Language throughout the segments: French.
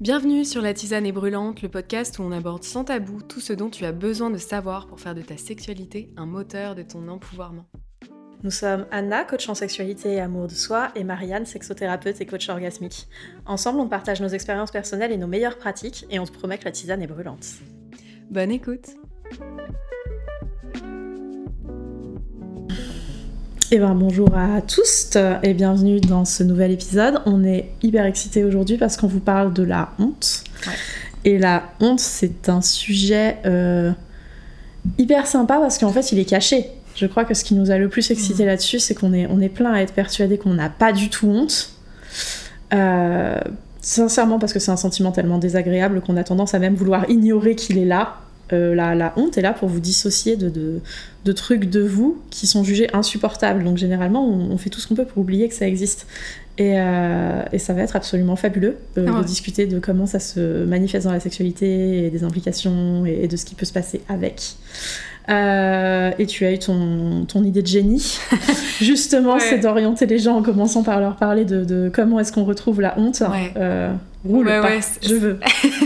Bienvenue sur La Tisane est brûlante, le podcast où on aborde sans tabou tout ce dont tu as besoin de savoir pour faire de ta sexualité un moteur de ton empouvoirment. Nous sommes Anna, coach en sexualité et amour de soi, et Marianne, sexothérapeute et coach orgasmique. Ensemble, on partage nos expériences personnelles et nos meilleures pratiques, et on te promet que la tisane est brûlante. Bonne écoute Eh ben, bonjour à tous et bienvenue dans ce nouvel épisode. On est hyper excités aujourd'hui parce qu'on vous parle de la honte. Et la honte, c'est un sujet euh, hyper sympa parce qu'en fait, il est caché. Je crois que ce qui nous a le plus excité mmh. là-dessus, c'est qu'on est, on est plein à être persuadé qu'on n'a pas du tout honte. Euh, sincèrement, parce que c'est un sentiment tellement désagréable qu'on a tendance à même vouloir ignorer qu'il est là euh, la, honte est là pour vous dissocier de, trucs de vous qui sont jugés insupportables. Donc généralement, on, fait tout ce qu'on peut pour oublier que ça existe. Et, euh, ça va être absolument fabuleux euh, ah de discuter de comment ça se manifeste dans la sexualité et des implications et, de ce qui peut se passer avec. Et tu as eu ton, idée de génie. Justement, c'est d'orienter les gens en commençant par leur parler de, comment est-ce qu'on retrouve la honte roule pas, je veux.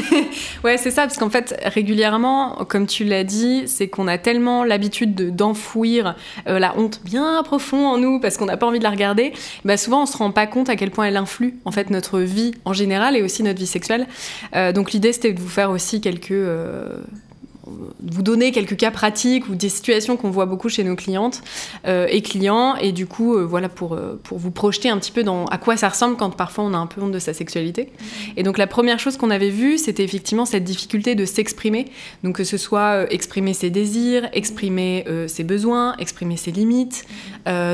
ouais, c'est ça, parce qu'en fait, régulièrement, comme tu l'as dit, c'est qu'on a tellement l'habitude d'enfouir euh, la honte bien profond en nous parce qu'on n'a pas envie de la regarder. Bah, souvent, on se rend pas compte à quel point elle influe en fait notre vie en général et aussi notre vie sexuelle. Euh, donc l'idée, c'était de vous faire aussi quelques euh, vous donner quelques cas pratiques ou des situations qu'on voit beaucoup chez nos clientes euh, et clients. Et du coup euh, voilà pour, euh, pour vous projeter un petit peu dans à quoi ça ressemble quand parfois on a un peu honte de sa sexualité. Et donc la première chose qu'on avait vue c'était effectivement cette difficulté de s'exprimer. Donc que ce soit exprimer ses désirs exprimer ses besoins exprimer ses limites.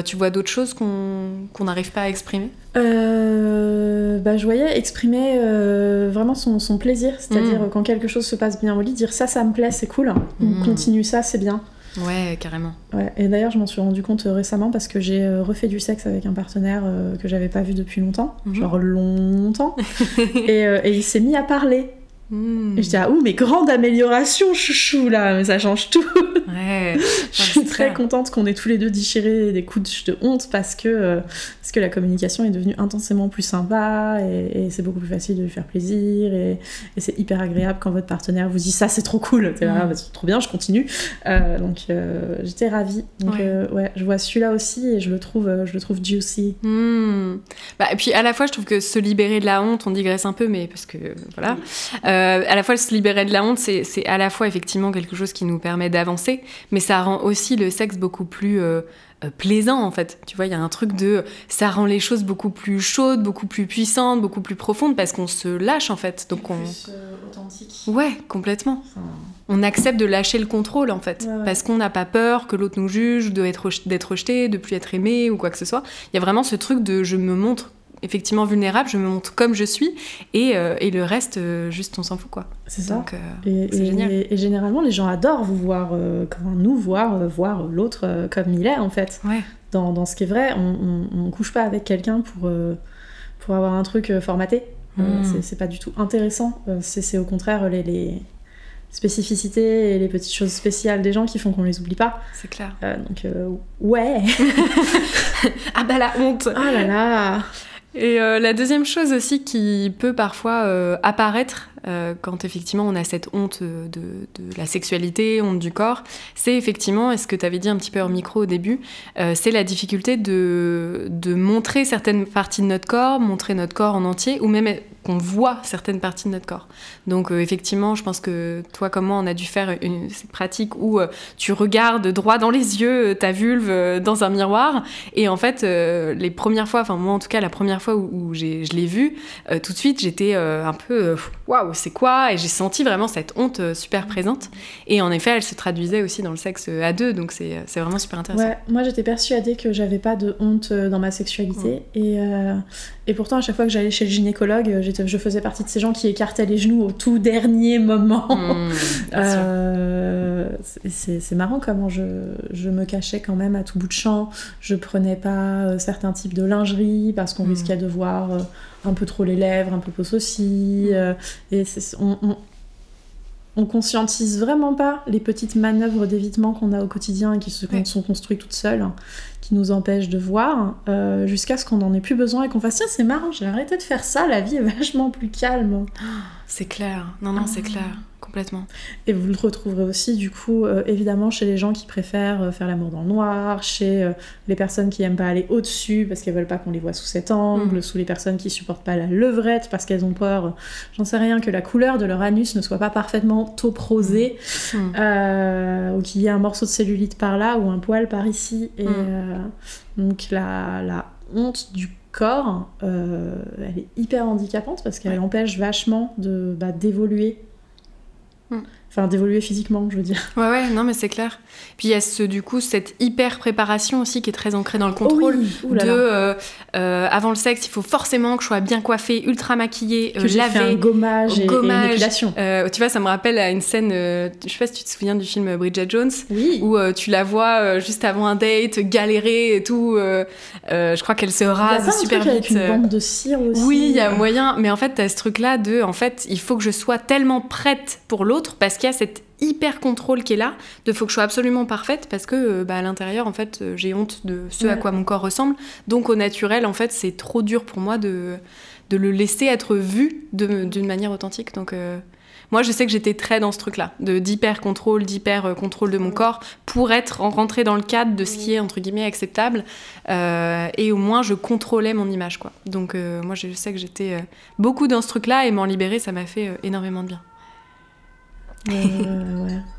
Tu vois d'autres choses qu'on n'arrive pas à exprimer? Euh, bah, je voyais exprimer euh, vraiment son, son plaisir, c'est-à-dire mm. quand quelque chose se passe bien au lit, dire ça, ça me plaît, c'est cool, mm. continue ça, c'est bien. Ouais, carrément. Ouais. Et d'ailleurs, je m'en suis rendu compte euh, récemment parce que j'ai refait du sexe avec un partenaire que j'avais pas vu depuis longtemps, mm-hmm. genre longtemps, et, et il s'est mis à parler. Et je dis, ah, ouh, mais grande amélioration, chouchou, là, mais ça change tout. Ouais, je suis très contente qu'on ait tous les deux déchiré des coups de honte parce que, euh, parce que la communication est devenue intensément plus sympa et, c'est beaucoup plus facile de lui faire plaisir et, c'est hyper agréable quand votre partenaire vous dit ça, c'est trop cool. C'est hmm. bah, trop bien, je continue. Euh, donc euh, j'étais ravie. Donc ouais. je vois celui-là aussi et je le trouve, je le trouve juicy. Hmm. Bah, et puis à la fois, je trouve que se libérer de la honte, on digresse un peu, mais parce que voilà. Euh, à la fois se libérer de la honte, c'est à la fois effectivement quelque chose qui nous permet d'avancer, mais ça rend aussi le sexe beaucoup plus euh, euh, plaisant en fait. Tu vois, il y a un truc de ça rend les choses beaucoup plus chaudes, beaucoup plus puissantes, beaucoup plus profondes parce qu'on se lâche en fait. Donc on plus authentique. Ouais, complètement. On accepte de lâcher le contrôle en fait parce qu'on n'a pas peur que l'autre nous juge, d'être rejeté, de plus être aimé ou quoi que ce soit. Il y a vraiment ce truc de je me montre effectivement vulnérable, je me montre comme je suis, et, euh, et le reste, euh, juste on s'en fout quoi. C'est ça. Euh, et, génial. Et, généralement, les gens adorent vous voir, comment nous voir, voir l'autre comme il est en fait. Ouais. Dans, dans, ce qui est vrai, on, on, couche pas avec quelqu'un pour, pour avoir un truc formaté. Hmm. c'est pas du tout intéressant. c'est au contraire les, les spécificités et les petites choses spéciales des gens qui font qu'on les oublie pas. C'est clair. donc, ouais. ah bah la honte. Ah là là. Et euh, la deuxième chose aussi qui peut parfois euh, apparaître euh, quand effectivement on a cette honte de, la sexualité, honte du corps, c'est effectivement, est ce que tu avais dit un petit peu hors micro au début, c'est la difficulté de, montrer certaines parties de notre corps, montrer notre corps en entier, ou même qu'on voit certaines parties de notre corps. Donc euh, effectivement, je pense que toi comme moi, on a dû faire une, pratique où euh, tu regardes droit dans les yeux euh, ta vulve dans un miroir. Et en fait, les premières fois, enfin moi en tout cas, la première fois où, je l'ai vue, tout de suite, j'étais un peu waouh, c'est quoi Et j'ai senti vraiment cette honte super présente. Et en effet, elle se traduisait aussi dans le sexe à deux, donc c'est vraiment super intéressant. Ouais, moi j'étais persuadée que j'avais pas de honte dans ma sexualité. Et, et pourtant, à chaque fois que j'allais chez le gynécologue, je faisais partie de ces gens qui écartaient les genoux au tout dernier moment. Mmh, euh, c'est marrant comment je, je, me cachais quand même à tout bout de champ. Je prenais pas euh, certains types de lingerie parce qu'on mmh. risquait de voir euh, un peu trop les lèvres, un peu peu aussi. et on, on conscientise vraiment pas les petites manœuvres d'évitement qu'on a au quotidien et qui se sont construites toutes seules, qui nous empêchent de voir, euh, jusqu'à ce qu'on n'en ait plus besoin et qu'on fasse tiens c'est marrant, j'ai arrêté de faire ça, la vie est vachement plus calme. C'est clair, non non c'est ah. clair complètement. Et vous le retrouverez aussi, du coup, euh, évidemment, chez les gens qui préfèrent euh, faire l'amour dans le noir, chez euh, les personnes qui aiment pas aller au-dessus parce qu'elles veulent pas qu'on les voit sous cet angle, mm. sous les personnes qui supportent pas la levrette parce qu'elles ont peur, j'en sais rien, que la couleur de leur anus ne soit pas parfaitement tauprosée, mm. ou qu'il y ait un morceau de cellulite par là ou un poil par ici. Et mm. donc la, la honte du corps, elle est hyper handicapante parce qu'elle empêche vachement de bah, d'évoluer Mm. Enfin, d'évoluer physiquement, je veux dire. Ouais, ouais, non, mais c'est clair. Puis il y a ce, du coup cette hyper préparation aussi qui est très ancrée dans le contrôle. de euh, euh, avant le sexe, il faut forcément que je sois bien coiffée, ultra maquillée, que euh, lavée. un gommage, et, gommage. Et tu vois, ça me rappelle à une scène, je sais pas si tu te souviens du film Bridget Jones, où tu la vois juste avant un date, galérer et tout. je crois qu'elle se rase super vite. Avec une bande de cire aussi. Oui, il y a moyen. Mais en fait, t'as ce truc-là de, en fait, il faut que je sois tellement prête pour l'autre parce qu'il y a cette hyper contrôle qui est là, de faut que je sois absolument parfaite parce que euh, bah, à l'intérieur en fait euh, j'ai honte de ce à quoi mon corps ressemble. Donc au naturel en fait c'est trop dur pour moi de, de le laisser être vu d'une manière authentique. Donc euh, moi je sais que j'étais très dans ce truc là, de d'hyper contrôle, d'hyper contrôle de mon corps pour être rentré dans le cadre de ce qui est entre guillemets acceptable et au moins je contrôlais mon image quoi. Donc moi je sais que j'étais beaucoup dans ce truc là et m'en libérer ça m'a fait énormément de bien.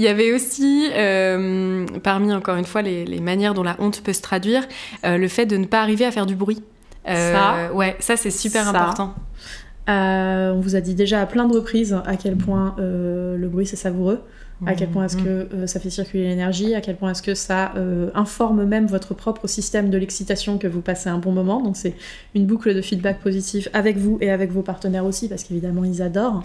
Il y avait aussi, euh, parmi encore une fois les, manières dont la honte peut se traduire, euh, le fait de ne pas arriver à faire du bruit. Euh, ça, ouais, ça c'est super important. on vous a dit déjà à plein de reprises à quel point le bruit c'est savoureux, à quel point est-ce mmh. que ça fait circuler l'énergie, à quel point est-ce que ça informe même votre propre système de l'excitation que vous passez un bon moment. Donc c'est une boucle de feedback positif avec vous et avec vos partenaires aussi, parce qu'évidemment ils adorent.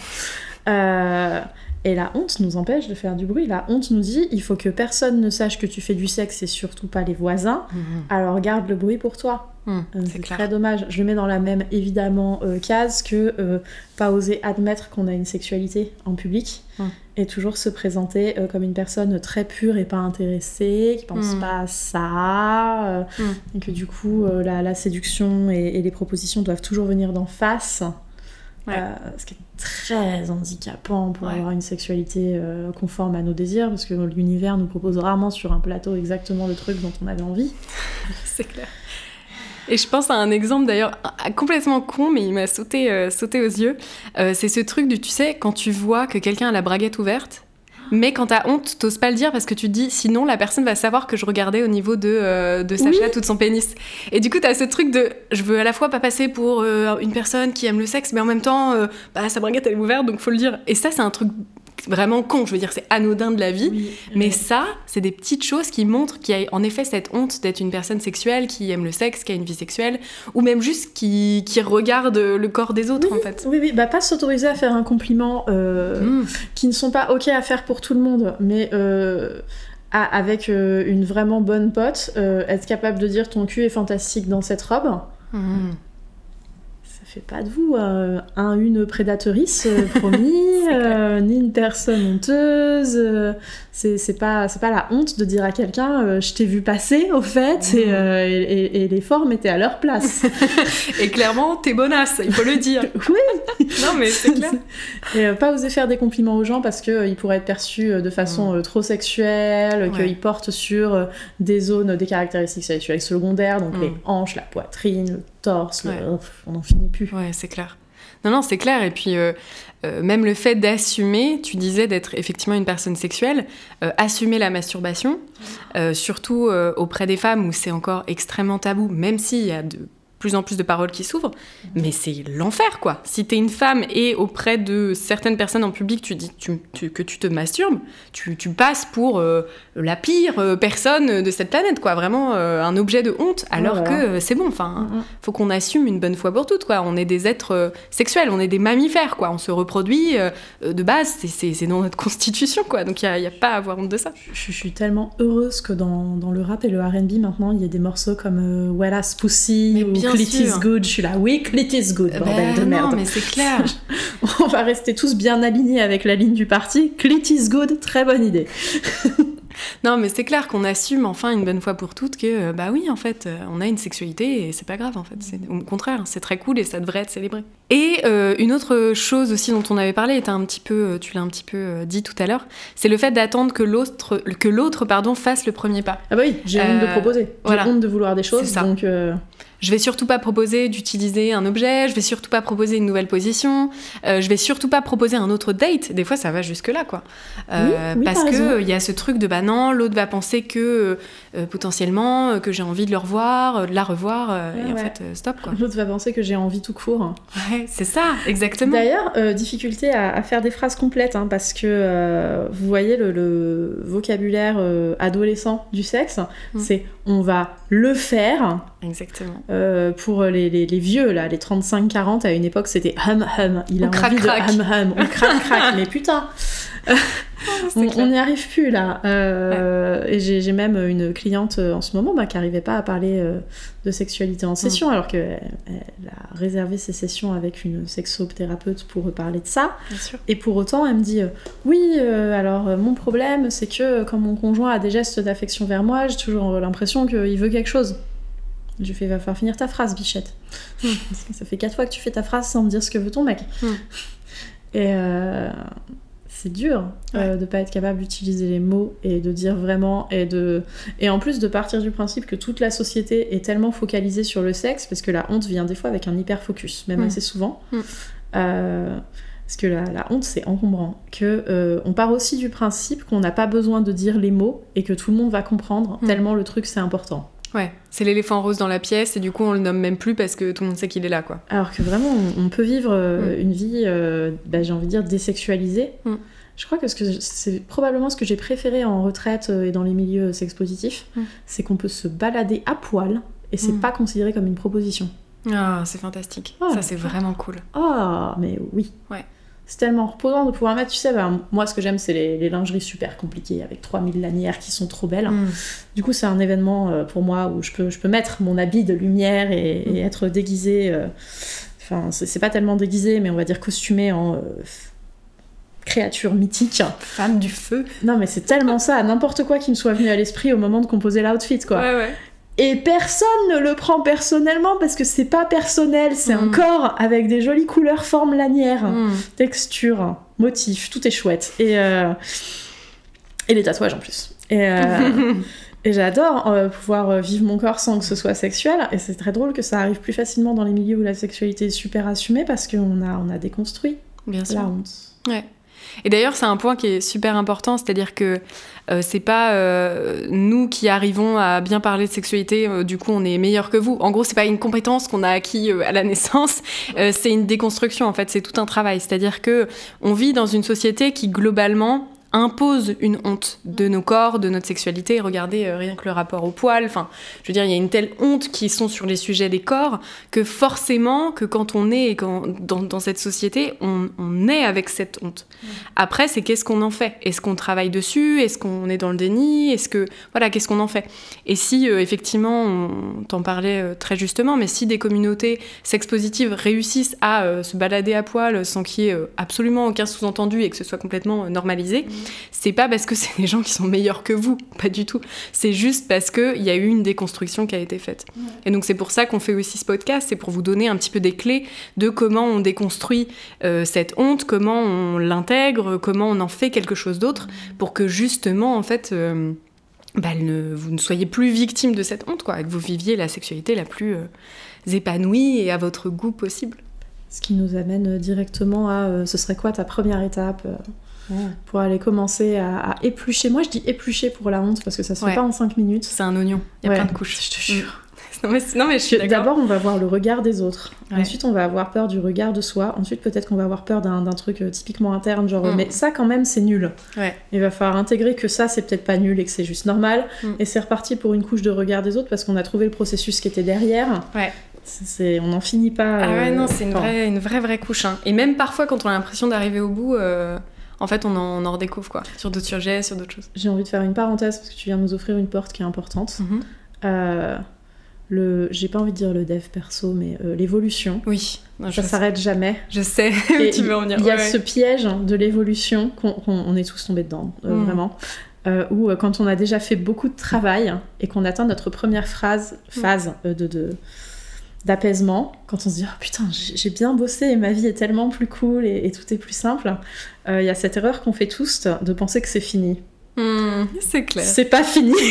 Euh, et la honte nous empêche de faire du bruit. La honte nous dit il faut que personne ne sache que tu fais du sexe et surtout pas les voisins. Mhm. Alors garde le bruit pour toi. Mhm, euh, c'est très dommage. Je le mets dans la même évidemment euh, case que pas oser admettre qu'on a une sexualité en public mhm. et toujours se présenter comme une personne très pure et pas intéressée, qui pense pas à ça, et que du coup la, séduction et, les propositions doivent toujours venir d'en face. Euh, ce qui est très handicapant pour avoir une sexualité euh, conforme à nos désirs, parce que l'univers nous propose rarement sur un plateau exactement le truc dont on avait envie. C'est clair. Et je pense à un exemple d'ailleurs complètement con, mais il m'a sauté, euh, sauté aux yeux. c'est ce truc du, tu sais, quand tu vois que quelqu'un a la braguette ouverte, mais quand t'as honte, t'oses pas le dire parce que tu te dis sinon la personne va savoir que je regardais au niveau de, euh, de sa chatte ou de son pénis. Et du coup, t'as ce truc de je veux à la fois pas passer pour euh, une personne qui aime le sexe, mais en même temps, euh, bah, sa braguette elle est ouverte donc faut le dire. Et ça, c'est un truc vraiment con. Je veux dire, c'est anodin de la vie. mais ça, c'est des petites choses qui montrent qu'il y a en effet cette honte d'être une personne sexuelle qui aime le sexe, qui a une vie sexuelle, ou même juste qui, qui regarde le corps des autres, en fait. Oui, oui, bah pas s'autoriser à faire un compliment euh, mm. qui ne sont pas ok à faire pour tout le monde, mais. Euh, avec euh, une vraiment bonne pote, être capable de dire ton cul est fantastique dans cette robe, mm pas de vous euh, un, une prédatrice, euh, promis, euh, ni une personne honteuse. c'est pas, pas la honte de dire à quelqu'un je t'ai vu passer, au fait, et, et, les formes étaient à leur place. et clairement, t'es bonasse, il faut le dire. oui Non, mais c'est clair. Et pas oser faire des compliments aux gens parce qu'ils pourraient être perçus de façon trop sexuelle, qu'ils portent sur des zones, des caractéristiques sexuelles secondaires, donc les hanches, la poitrine, torse, on n'en finit plus. Ouais, c'est clair. Non, non, c'est clair. Et puis, euh, euh, même le fait d'assumer, tu disais d'être effectivement une personne sexuelle, euh, assumer la masturbation, surtout auprès des femmes où c'est encore extrêmement tabou, même s'il y a de plus en plus de paroles qui s'ouvrent, mais c'est l'enfer quoi. Si t'es une femme et auprès de certaines personnes en public tu dis que tu te masturbes, tu, passes pour euh, la pire euh, personne de cette planète quoi, vraiment euh, un objet de honte, alors que c'est bon, enfin, mm, mm. faut qu'on assume une bonne fois pour toutes quoi. On est des êtres sexuels, on est des mammifères quoi, on se reproduit de base, c'est dans notre constitution quoi, donc il n'y a, pas à avoir honte de ça. Je, suis tellement heureuse que dans, le rap et le R&B maintenant il y a des morceaux comme Well Pussy ou clit is good. Je suis là, oui, clit is good, Ben bordel de merde. Non, mais c'est clair. On va rester tous bien alignés avec la ligne du parti. Clit is good, très bonne idée. non, mais c'est clair qu'on assume enfin une bonne fois pour toutes que, euh, bah oui, en fait, euh, on a une sexualité et c'est pas grave, en fait. Au contraire, c'est très cool et ça devrait être célébré. Et euh, une autre chose aussi dont on avait parlé, et t'as un petit peu, tu l'as un petit peu dit tout à l'heure, c'est le fait d'attendre que l'autre, que l'autre, pardon, fasse le premier pas. Ah bah oui, j'ai honte de proposer. J'ai voilà. honte de vouloir des choses, ça. donc... euh, Je vais surtout pas proposer d'utiliser un objet, je vais surtout pas proposer une nouvelle position, euh, je vais surtout pas proposer un autre date. Des fois, ça va jusque là, quoi. Euh, Oui, oui, parce t'as que il y a ce truc de bah non, l'autre va penser que euh, potentiellement euh, que j'ai envie de le revoir, de la revoir, Ouais, et en fait, stop, quoi. L'autre va penser que j'ai envie tout court. Ouais, c'est ça, exactement. D'ailleurs, difficulté à, à faire des phrases complètes, hein, parce que vous voyez le, le vocabulaire adolescent du sexe, Mm. c'est on va le faire. Exactement. Euh, pour les, les- les vieux, là, les 35-40, à une époque, c'était hum hum. Il a Ou crac, envie crac. de hum hum. Ou crac crac. Mais putain, C'est on n'y arrive plus là. Euh, Et j'ai même une cliente euh, en ce moment bah, qui n'arrivait pas à parler euh, de sexualité en session, alors qu'elle elle a réservé ses sessions avec une sexothérapeute pour parler de ça. Bien sûr. Et pour autant, elle me dit euh, Oui, alors mon problème, c'est que quand mon conjoint a des gestes d'affection vers moi, j'ai toujours l'impression qu'il veut quelque chose. Je fais Va falloir finir ta phrase, bichette. Parce que ça fait quatre fois que tu fais ta phrase sans me dire ce que veut ton mec. Hmm. Et euh, c'est dur euh, de pas être capable d'utiliser les mots et de dire vraiment et de et en plus de partir du principe que toute la société est tellement focalisée sur le sexe parce que la honte vient des fois avec un hyper focus même Mm. assez souvent. Euh, parce que la, la honte c'est encombrant que euh, on part aussi du principe qu'on n'a pas besoin de dire les mots et que tout le monde va comprendre tellement le truc c'est important Ouais, c'est l'éléphant rose dans la pièce et du coup on le nomme même plus parce que tout le monde sait qu'il est là, quoi. Alors que vraiment, on, peut vivre euh, une vie, euh, bah, j'ai envie de dire, désexualisée. Mm. Je crois que c'est probablement ce que j'ai préféré en retraite euh, et dans les milieux sex-positifs, Mm. c'est qu'on peut se balader à poil et c'est Mm. pas considéré comme une proposition. Ah, c'est fantastique. Oh, ça, c'est vraiment cool. Ah, mais oui. Ouais. C'est tellement reposant de pouvoir mettre, tu sais, bah, moi ce que j'aime c'est les, les lingeries super compliquées avec 3000 lanières qui sont trop belles. Mm. Du coup, c'est un événement euh, pour moi où je peux, je peux mettre mon habit de lumière et, et Mm. être déguisée. euh, Enfin, c'est pas tellement déguisé, mais on va dire costumée en euh, créature mythique. Femme du feu. Non, mais c'est tellement ça, n'importe quoi qui me soit venu à l'esprit au moment de composer l'outfit, quoi. Ouais, ouais. Et personne ne le prend personnellement parce que c'est pas personnel, c'est un Mm. corps avec des jolies couleurs, formes lanières, Mm. textures, motifs, tout est chouette. Et, euh, et les tatouages en plus. Et, euh, et j'adore euh, pouvoir euh, vivre mon corps sans que ce soit sexuel. Et c'est très drôle que ça arrive plus facilement dans les milieux où la sexualité est super assumée parce qu'on a, on a déconstruit Bien sûr. la honte. Ouais. Et d'ailleurs, c'est un point qui est super important, c'est-à-dire que euh, c'est pas euh, nous qui arrivons à bien parler de sexualité, euh, du coup on est meilleur que vous. En gros, c'est pas une compétence qu'on a acquis euh, à la naissance, euh, c'est une déconstruction en fait, c'est tout un travail. C'est-à-dire que on vit dans une société qui globalement impose une honte de nos corps, de notre sexualité. Regardez euh, rien que le rapport au poil. Enfin, je veux dire, il y a une telle honte qui sont sur les sujets des corps que forcément, que quand on est quand, dans, dans cette société, on, on est avec cette honte. Après, c'est qu'est-ce qu'on en fait? Est-ce qu'on travaille dessus? Est-ce qu'on est dans le déni? Est-ce que voilà, qu'est-ce qu'on en fait? Et si euh, effectivement, on t'en parlait euh, très justement, mais si des communautés sex-positives réussissent à se balader à poil sans qu'il y ait absolument aucun sous-entendu et que ce soit complètement normalisé, c'est pas parce que c'est des gens qui sont meilleurs que vous, pas du tout. C'est juste parce qu'il y a eu une déconstruction qui a été faite. Et donc c'est pour ça qu'on fait aussi ce podcast, c'est pour vous donner un petit peu des clés de comment on déconstruit euh, cette honte, comment on l'intègre, comment on en fait quelque chose d'autre, pour que justement, en fait, euh, bah, ne- vous ne soyez plus victime de cette honte, quoi, et que vous viviez la sexualité la plus euh, épanouie et à votre goût possible. Ce qui nous amène directement à euh, ce serait quoi ta première étape euh, pour aller commencer à, à éplucher. Moi je dis éplucher pour la honte parce que ça se Ouais. fait pas en 5 minutes. C'est un oignon, il y a plein de couches. Je te jure. Non mais, non, mais je suis d'accord. D'abord, on va voir le regard des autres. Ensuite, on va avoir peur du regard de soi. Ensuite, peut-être qu'on va avoir peur d'un truc euh, typiquement interne, genre, Mm. mais ça, quand même, c'est nul. Il va falloir intégrer que ça, c'est peut-être pas nul et que c'est juste normal. Mm. Et c'est reparti pour une couche de regard des autres parce qu'on a trouvé le processus qui était derrière. Ouais. C'est- c'est- on n'en finit pas. Ah ouais, euh, non, c'est une enfin, vraie, une vraie, vraie couche. hein. Et même parfois, quand on a l'impression d'arriver au bout, euh, en fait, on en, on en redécouvre, quoi. Sur d'autres sujets, sur d'autres choses. J'ai envie de faire une parenthèse parce que tu viens de nous offrir une porte qui est importante. Mhm. Euh, le, j'ai pas envie de dire le dev perso, mais euh, l'évolution. Oui. ça s'arrête jamais. Je sais tu veux en dire. Il y a ce piège de l'évolution qu'on est tous tombés dedans, euh, mm. vraiment. Euh, où quand on a déjà fait beaucoup de travail et qu'on atteint notre première phrase, mm. phase de, d'apaisement, quand on se dit oh, putain j'ai bien bossé et ma vie est tellement plus cool et, tout est plus simple, il y a cette erreur qu'on fait tous de penser que c'est fini. Mm, c'est clair. C'est pas fini.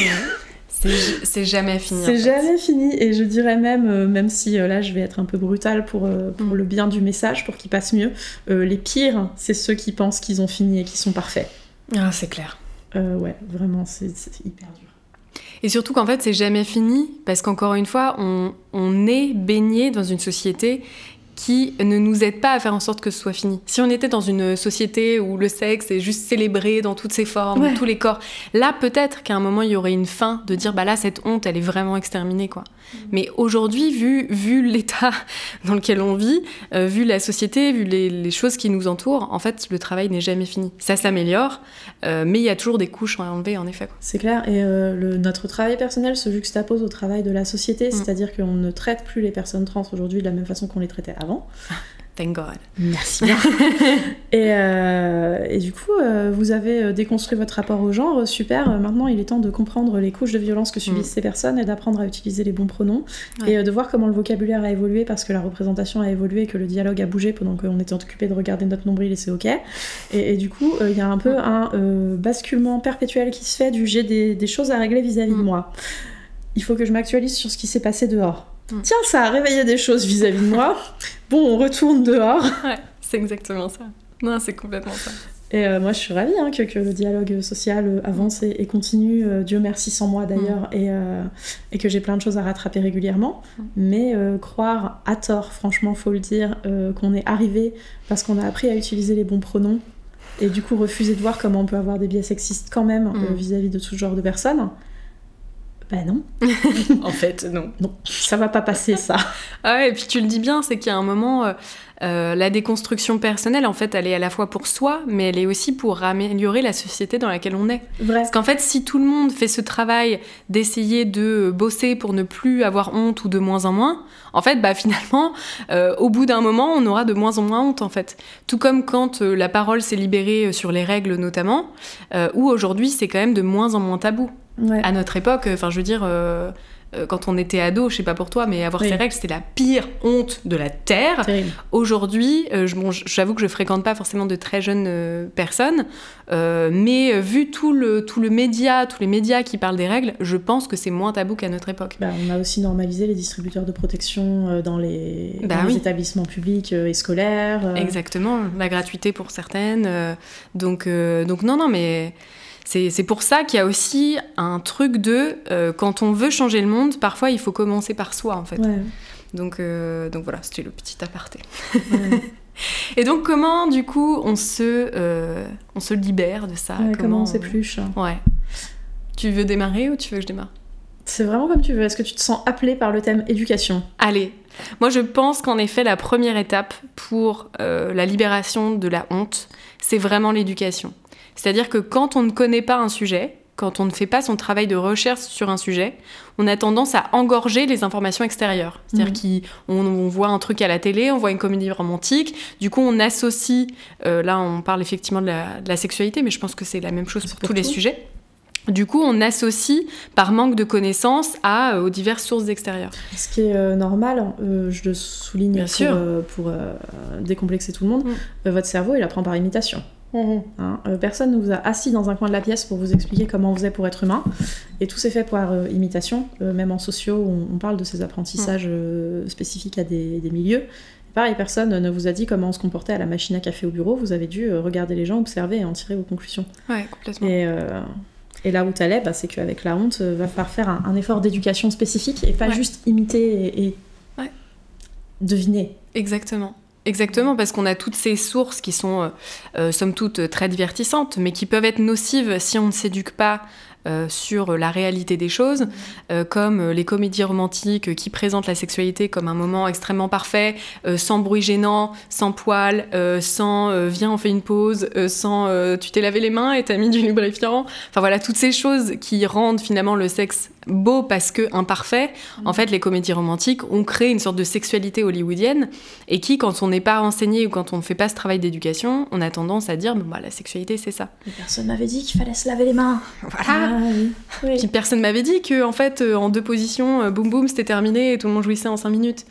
C'est jamais fini. C'est jamais fini. Et je dirais même, euh, même si euh, là je vais être un peu brutale pour, euh, pour mm. le bien du message, pour qu'il passe mieux, les pires, c'est ceux qui pensent qu'ils ont fini et qui sont parfaits. Ah, c'est clair. ouais, vraiment, c'est hyper dur. Et surtout qu'en fait, c'est jamais fini, parce qu'encore une fois, on, est baigné dans une société qui ne nous aide pas à faire en sorte que ce soit fini. Si on était dans une société où le sexe est juste célébré dans toutes ses formes, tous les corps, là peut-être qu'à un moment il y aurait une fin de dire bah là cette honte elle est vraiment exterminée quoi. Mm. Mais aujourd'hui vu vu l'état dans lequel on vit, euh, vu la société, vu les, choses qui nous entourent, en fait le travail n'est jamais fini. Ça s'améliore, euh, mais il y a toujours des couches à enlever en effet. C'est clair et euh, le, notre travail personnel se juxtapose au travail de la société, mm. c'est-à-dire qu'on ne traite plus les personnes trans aujourd'hui de la même façon qu'on les traitait avant. Thank God. Merci et, euh, et, du coup, euh, vous avez euh, déconstruit votre rapport au genre. Super. Maintenant, il est temps de comprendre les couches de violence que subissent mm. ces personnes et d'apprendre à utiliser les bons pronoms et de voir comment le vocabulaire a évolué parce que la représentation a évolué, que le dialogue a bougé pendant qu'on était occupé de regarder notre nombril et c'est ok. Et, du coup, il y a un peu un basculement perpétuel qui se fait du j'ai des, choses à régler vis-à-vis de mm. moi. Il faut que je m'actualise sur ce qui s'est passé dehors Mm. Tiens, ça a réveillé des choses vis-à-vis de moi. Bon, on retourne dehors. Ouais, c'est exactement ça. Non, c'est complètement ça. Et euh, moi, je suis ravie hein, que, le dialogue social euh, avance et, continue, euh, Dieu merci sans moi d'ailleurs, mm. et, et, que j'ai plein de choses à rattraper régulièrement. Mm. Mais croire à tort, franchement, faut le dire, qu'on est arrivé parce qu'on a appris à utiliser les bons pronoms, et du coup refuser de voir comment on peut avoir des biais sexistes quand même vis-à-vis -vis de tout genre de personnes, ben non. en fait, non. Non, ça va pas passer ça. ah ouais, et puis tu le dis bien, c'est qu'il y a un moment, euh, euh, la déconstruction personnelle, en fait, elle est à la fois pour soi, mais elle est aussi pour améliorer la société dans laquelle on est. Vrai. Parce qu'en fait, si tout le monde fait ce travail d'essayer de bosser pour ne plus avoir honte ou de moins en moins, en fait, bah finalement, euh, au bout d'un moment, on aura de moins en moins honte, en fait. Tout comme quand la parole s'est libérée sur les règles notamment, où aujourd'hui, c'est quand même de moins en moins tabou. À notre époque, enfin, je veux dire, euh, euh, quand on était ado, je sais pas pour toi, mais avoir ces règles, c'était la pire honte de la terre. Aujourd'hui, euh, j'avoue que je fréquente pas forcément de très jeunes personnes, mais vu tout le tout le média, tous les médias qui parlent des règles, je pense que c'est moins tabou qu'à notre époque. Bah, on a aussi normalisé les distributeurs de protection dans les, bah établissements publics et scolaires. Exactement, la gratuité pour certaines. donc donc non non mais c'est pour ça qu'il y a aussi un truc de euh, quand on veut changer le monde, parfois il faut commencer par soi en fait. Donc, euh, donc voilà, c'était le petit aparté. Et donc comment du coup on se, euh, on se libère de ça? Comment on s'épluche? Ouais. Tu veux démarrer ou tu veux que je démarre? C'est vraiment comme tu veux. Est-ce que tu te sens appelé par le thème éducation? Allez. Moi je pense qu'en effet la première étape pour la libération de la honte, c'est vraiment l'éducation. C'est-à-dire que quand on ne connaît pas un sujet, quand on ne fait pas son travail de recherche sur un sujet, on a tendance à engorger les informations extérieures. C'est-à-dire mmh. qu'on voit un truc à la télé, on voit une comédie romantique, du coup on associe, euh, là on parle effectivement de la, sexualité, mais je pense que c'est la même chose pour, tous les sujets. Du coup, on associe par manque de connaissances à, euh, aux diverses sources extérieures. Ce qui est euh, normal, je le souligne pour, décomplexer tout le monde, mmh. votre cerveau il apprend par imitation. Mhm. Hein, euh, personne ne vous a assis dans un coin de la pièce pour vous expliquer comment vous êtes pour être humain. Et tout s'est fait par euh, imitation. Euh, même en sociaux, on, parle de ces apprentissages spécifiques à des, milieux. pareil, personne ne vous a dit comment on se comportait à la machine à café au bureau. Vous avez dû regarder les gens, observer et en tirer vos conclusions. Ouais, complètement. Et, là où tu allais, bah, c'est qu'avec la honte, va falloir faire un, effort d'éducation spécifique et pas juste imiter et deviner. Exactement. Exactement, parce qu'on a toutes ces sources qui sont, euh, euh, somme toute, très divertissantes, mais qui peuvent être nocives si on ne s'éduque pas sur la réalité des choses, comme les comédies romantiques qui présentent la sexualité comme un moment extrêmement parfait, sans bruit gênant, sans poils, sans viens on fait une pause, sans tu t'es lavé les mains et t'as mis du lubrifiant. Enfin voilà, toutes ces choses qui rendent finalement le sexe beau parce que imparfait. En fait, les comédies romantiques ont créé une sorte de sexualité hollywoodienne et qui, quand on n'est pas renseigné ou quand on ne fait pas ce travail d'éducation, on a tendance à dire bah, la sexualité c'est ça. Mais personne m'avait dit qu'il fallait se laver les mains. Voilà. Ah, Puis personne m'avait dit que en fait euh, en deux positions, euh, boum boum, c'était terminé et tout le monde jouissait en cinq minutes.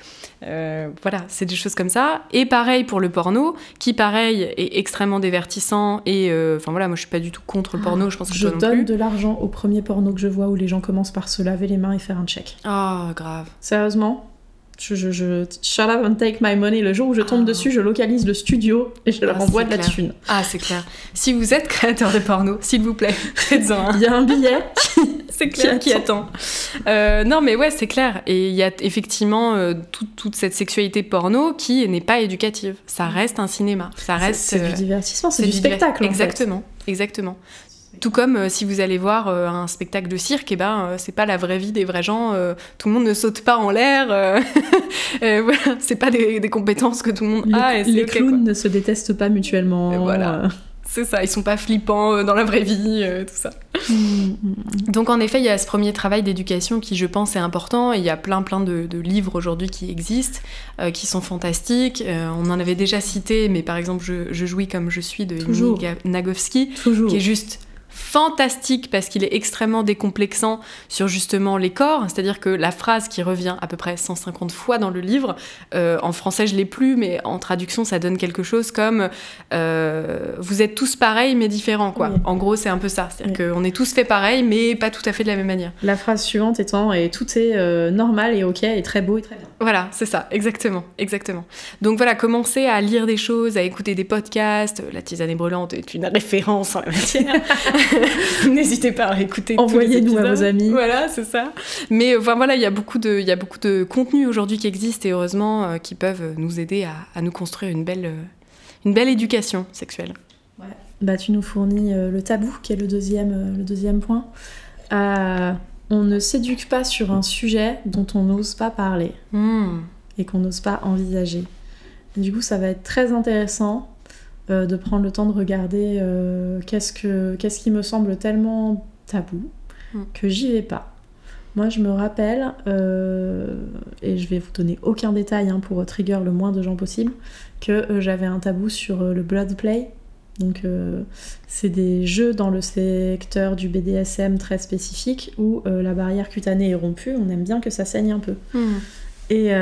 Euh, voilà, c'est des choses comme ça. Et pareil pour le porno, qui pareil est extrêmement divertissant. Et enfin voilà, moi je suis pas du tout contre le porno. Je pense que je donne plus. de l'argent au premier porno que je vois où les gens commencent par se laver les mains et faire un check. Oh grave. Sérieusement, je, je, je, shut up and take my money. Le jour où je tombe dessus, je localise le studio et je leur Ah, envoie de la clair. thune. Ah, c'est clair. Si vous êtes créateur de porno, s'il vous plaît, faites-en un. Il y a un billet. C'est clair qui attend. Euh, non, mais ouais, c'est clair. Et il y a effectivement euh, tout- toute cette sexualité porno qui n'est pas éducative. Ça reste un cinéma. Ça reste. c'est euh, du divertissement, c'est du diver- spectacle. en fait. Exactement, exactement. Tout comme euh, si vous allez voir euh, un spectacle de cirque, et ben euh, c'est pas la vraie vie des vrais gens. tout le monde ne saute pas en l'air. voilà, c'est pas des, des compétences que tout le monde Les, a. Et les ok, clowns quoi. ne se détestent pas mutuellement. Et voilà. C'est ça, ils sont pas flippants dans la vraie vie, tout ça. Mm, Donc en effet, il y a ce premier travail d'éducation qui, je pense, est important. Et il y a plein plein de, de livres aujourd'hui qui existent, euh, qui sont fantastiques. Euh, on en avait déjà cité, mais par exemple, je, je jouis comme je suis de Toujours. Toujours. qui est juste fantastique parce qu'il est extrêmement décomplexant sur justement les corps, c'est-à-dire que la phrase qui revient à peu près 150 fois dans le livre, euh, en français je l'ai plus, mais en traduction ça donne quelque chose comme euh, vous êtes tous pareils mais différents quoi. Oui. En gros c'est un peu ça, c'est-à-dire qu'on est tous faits pareil mais pas tout à fait de la même manière. La phrase suivante étant et tout est euh, normal et ok et très beau et très bien. Voilà, c'est ça, exactement, exactement. Donc voilà, commencer à lire des choses, à écouter des podcasts. La tisane brûlante est une référence en la matière. N'hésitez pas à écouter. Envoyez-nous à vos amis. Voilà, c'est ça. Mais euh, enfin voilà, il y a beaucoup de, il y a beaucoup de contenus aujourd'hui qui existent et heureusement euh, qui peuvent nous aider à, à nous construire une belle, euh, une belle éducation sexuelle. Bah, tu nous fournis euh, le tabou, qui est le deuxième, euh, le deuxième point. Euh, on ne s'éduque pas sur un sujet dont on n'ose pas parler Hmm. et qu'on n'ose pas envisager. Et du coup, ça va être très intéressant euh, de prendre le temps de regarder euh, qu'est-ce, que, qu'est-ce qui me semble tellement tabou Mm. que j'y vais pas. Moi, je me rappelle, euh, et je vais vous donner aucun détail hein, pour trigger le moins de gens possible, que j'avais un tabou sur le blood play. Donc, c'est des jeux dans le secteur du BDSM très spécifique où la barrière cutanée est rompue. On aime bien que ça saigne un peu. Hmm. Et,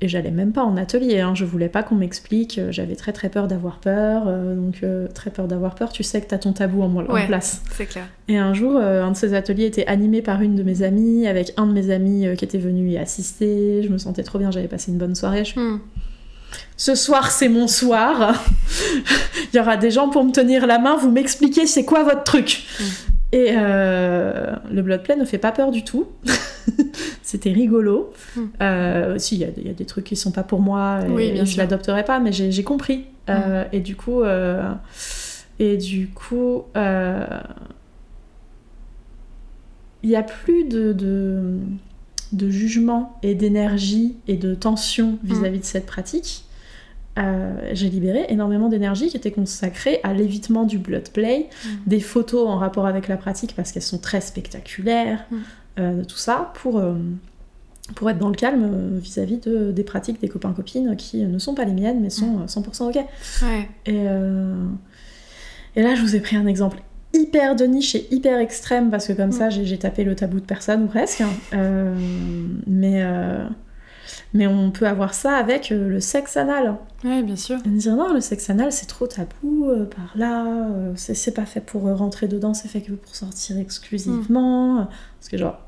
et j'allais même pas en atelier, hein. je voulais pas qu'on m'explique, euh, j'avais très très peur d'avoir peur, euh, donc euh, très peur d'avoir peur, tu sais que t'as ton tabou en, en Ouais. place. C'est clair. Et un jour, euh, un de ces ateliers était animé par une de mes amies, avec un de mes amis qui était venu y assister, je me sentais trop bien, j'avais passé une bonne soirée. Je... Hmm. Ce soir, c'est mon soir, il y aura des gens pour me tenir la main, vous m'expliquez c'est quoi votre truc? Mm. Et euh, le blood play ne fait pas peur du tout. C'était rigolo. Mm. Euh, si, il y, a des- il y a des trucs qui sont pas pour moi et, Oui, bien et je l'adopterai pas, mais j'ai compris. Euh, et du coup, et du coup, il y a plus de, de, de jugement et d'énergie et de tension vis-à-vis de cette pratique. Euh, j'ai libéré énormément d'énergie qui était consacrée à l'évitement du blood play, Mm. des photos en rapport avec la pratique parce qu'elles sont très spectaculaires, Mm. euh, de tout ça, pour, euh, pour être dans le calme vis-à-vis de, des pratiques des copains-copines qui ne sont pas les miennes mais sont euh, 100% ok. Ouais. Et, et là, je vous ai pris un exemple hyper de niche et hyper extrême parce que comme Mm. ça, j'ai tapé le tabou de personne ou presque. Mais, mais on peut avoir ça avec euh, le sexe anal. Ouais, bien sûr. Et me dire non, le sexe anal c'est trop tabou euh, par là, euh, c'est pas fait pour euh, rentrer dedans, c'est fait que pour sortir exclusivement. Parce que, genre,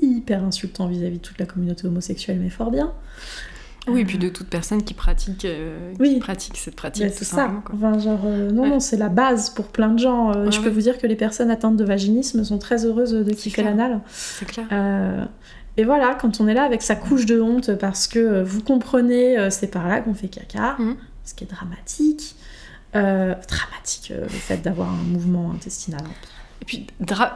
hyper insultant vis-à-vis de toute la communauté homosexuelle, mais fort bien. Oui, et puis de toute personne qui pratique, euh, Oui. qui pratique cette pratique, tout c'est ça. quoi. Enfin, genre, euh, non, Ouais. non, c'est la base pour plein de gens. Euh, Ouais, je peux vous dire que les personnes atteintes de vaginisme sont très heureuses de kiffer l'anal. C'est clair. Et voilà, quand on est là avec sa couche de honte parce que euh, vous comprenez, euh, c'est par là qu'on fait caca, Mhm. ce qui est dramatique. Euh, dramatique, le fait d'avoir un mouvement intestinal. Et puis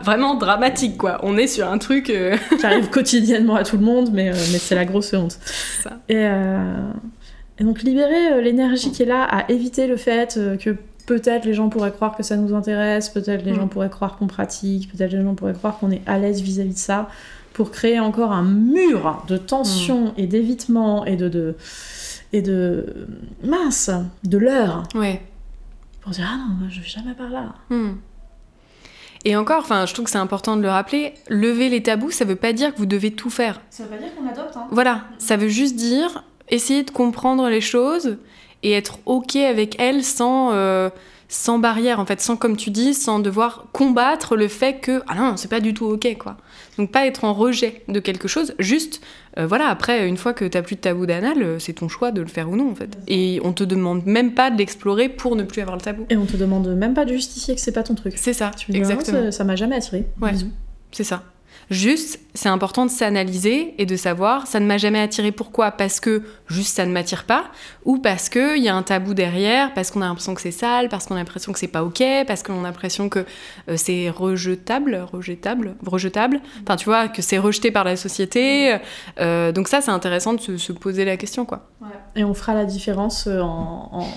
vraiment dramatique, quoi. On est sur un truc qui arrive quotidiennement à tout le monde, mais, mais c'est la grosse honte. Ça. Et, et, donc libérer l'énergie qui est là à éviter le fait que peut-être les gens pourraient croire que ça nous intéresse, peut-être les gens pourraient croire qu'on pratique, peut-être les gens pourraient croire qu'on est à l'aise vis-à-vis de ça, pour créer encore un mur de tension et d'évitement et de, de, et de mince, de l'heure. Ouais. Pour dire ah non, je vais jamais par là. Hmm. Et encore, enfin, je trouve que c'est important de le rappeler, lever les tabous, ça veut pas dire que vous devez tout faire. Ça veut pas dire qu'on adopte. Hein. Voilà, ça veut juste dire essayer de comprendre les choses et être ok avec elles sans euh, sans barrière en fait, sans comme tu dis, sans devoir combattre le fait que ah non, c'est pas du tout ok quoi. Donc pas être en rejet de quelque chose, juste euh, voilà, après une fois que t'as plus de tabou d'anal, euh, c'est ton choix de le faire ou non en fait. Et on te demande même pas de l'explorer pour ne plus avoir le tabou. Et on te demande même pas de justifier que c'est pas ton truc. C'est ça, tu exactement. ça m'a jamais attiré. Ouais. C'est ça. Juste, c'est important de s'analyser et de savoir, ça ne m'a jamais attiré. Pourquoi? Parce que juste ça ne m'attire pas, ou parce qu'il y a un tabou derrière, parce qu'on a l'impression que c'est sale, parce qu'on a l'impression que c'est pas ok, parce qu'on a l'impression que euh, c'est rejetable, rejetable, rejetable. Enfin, tu vois, que c'est rejeté par la société. Euh, donc ça, c'est intéressant de se, poser la question, quoi. Et on fera la différence euh, en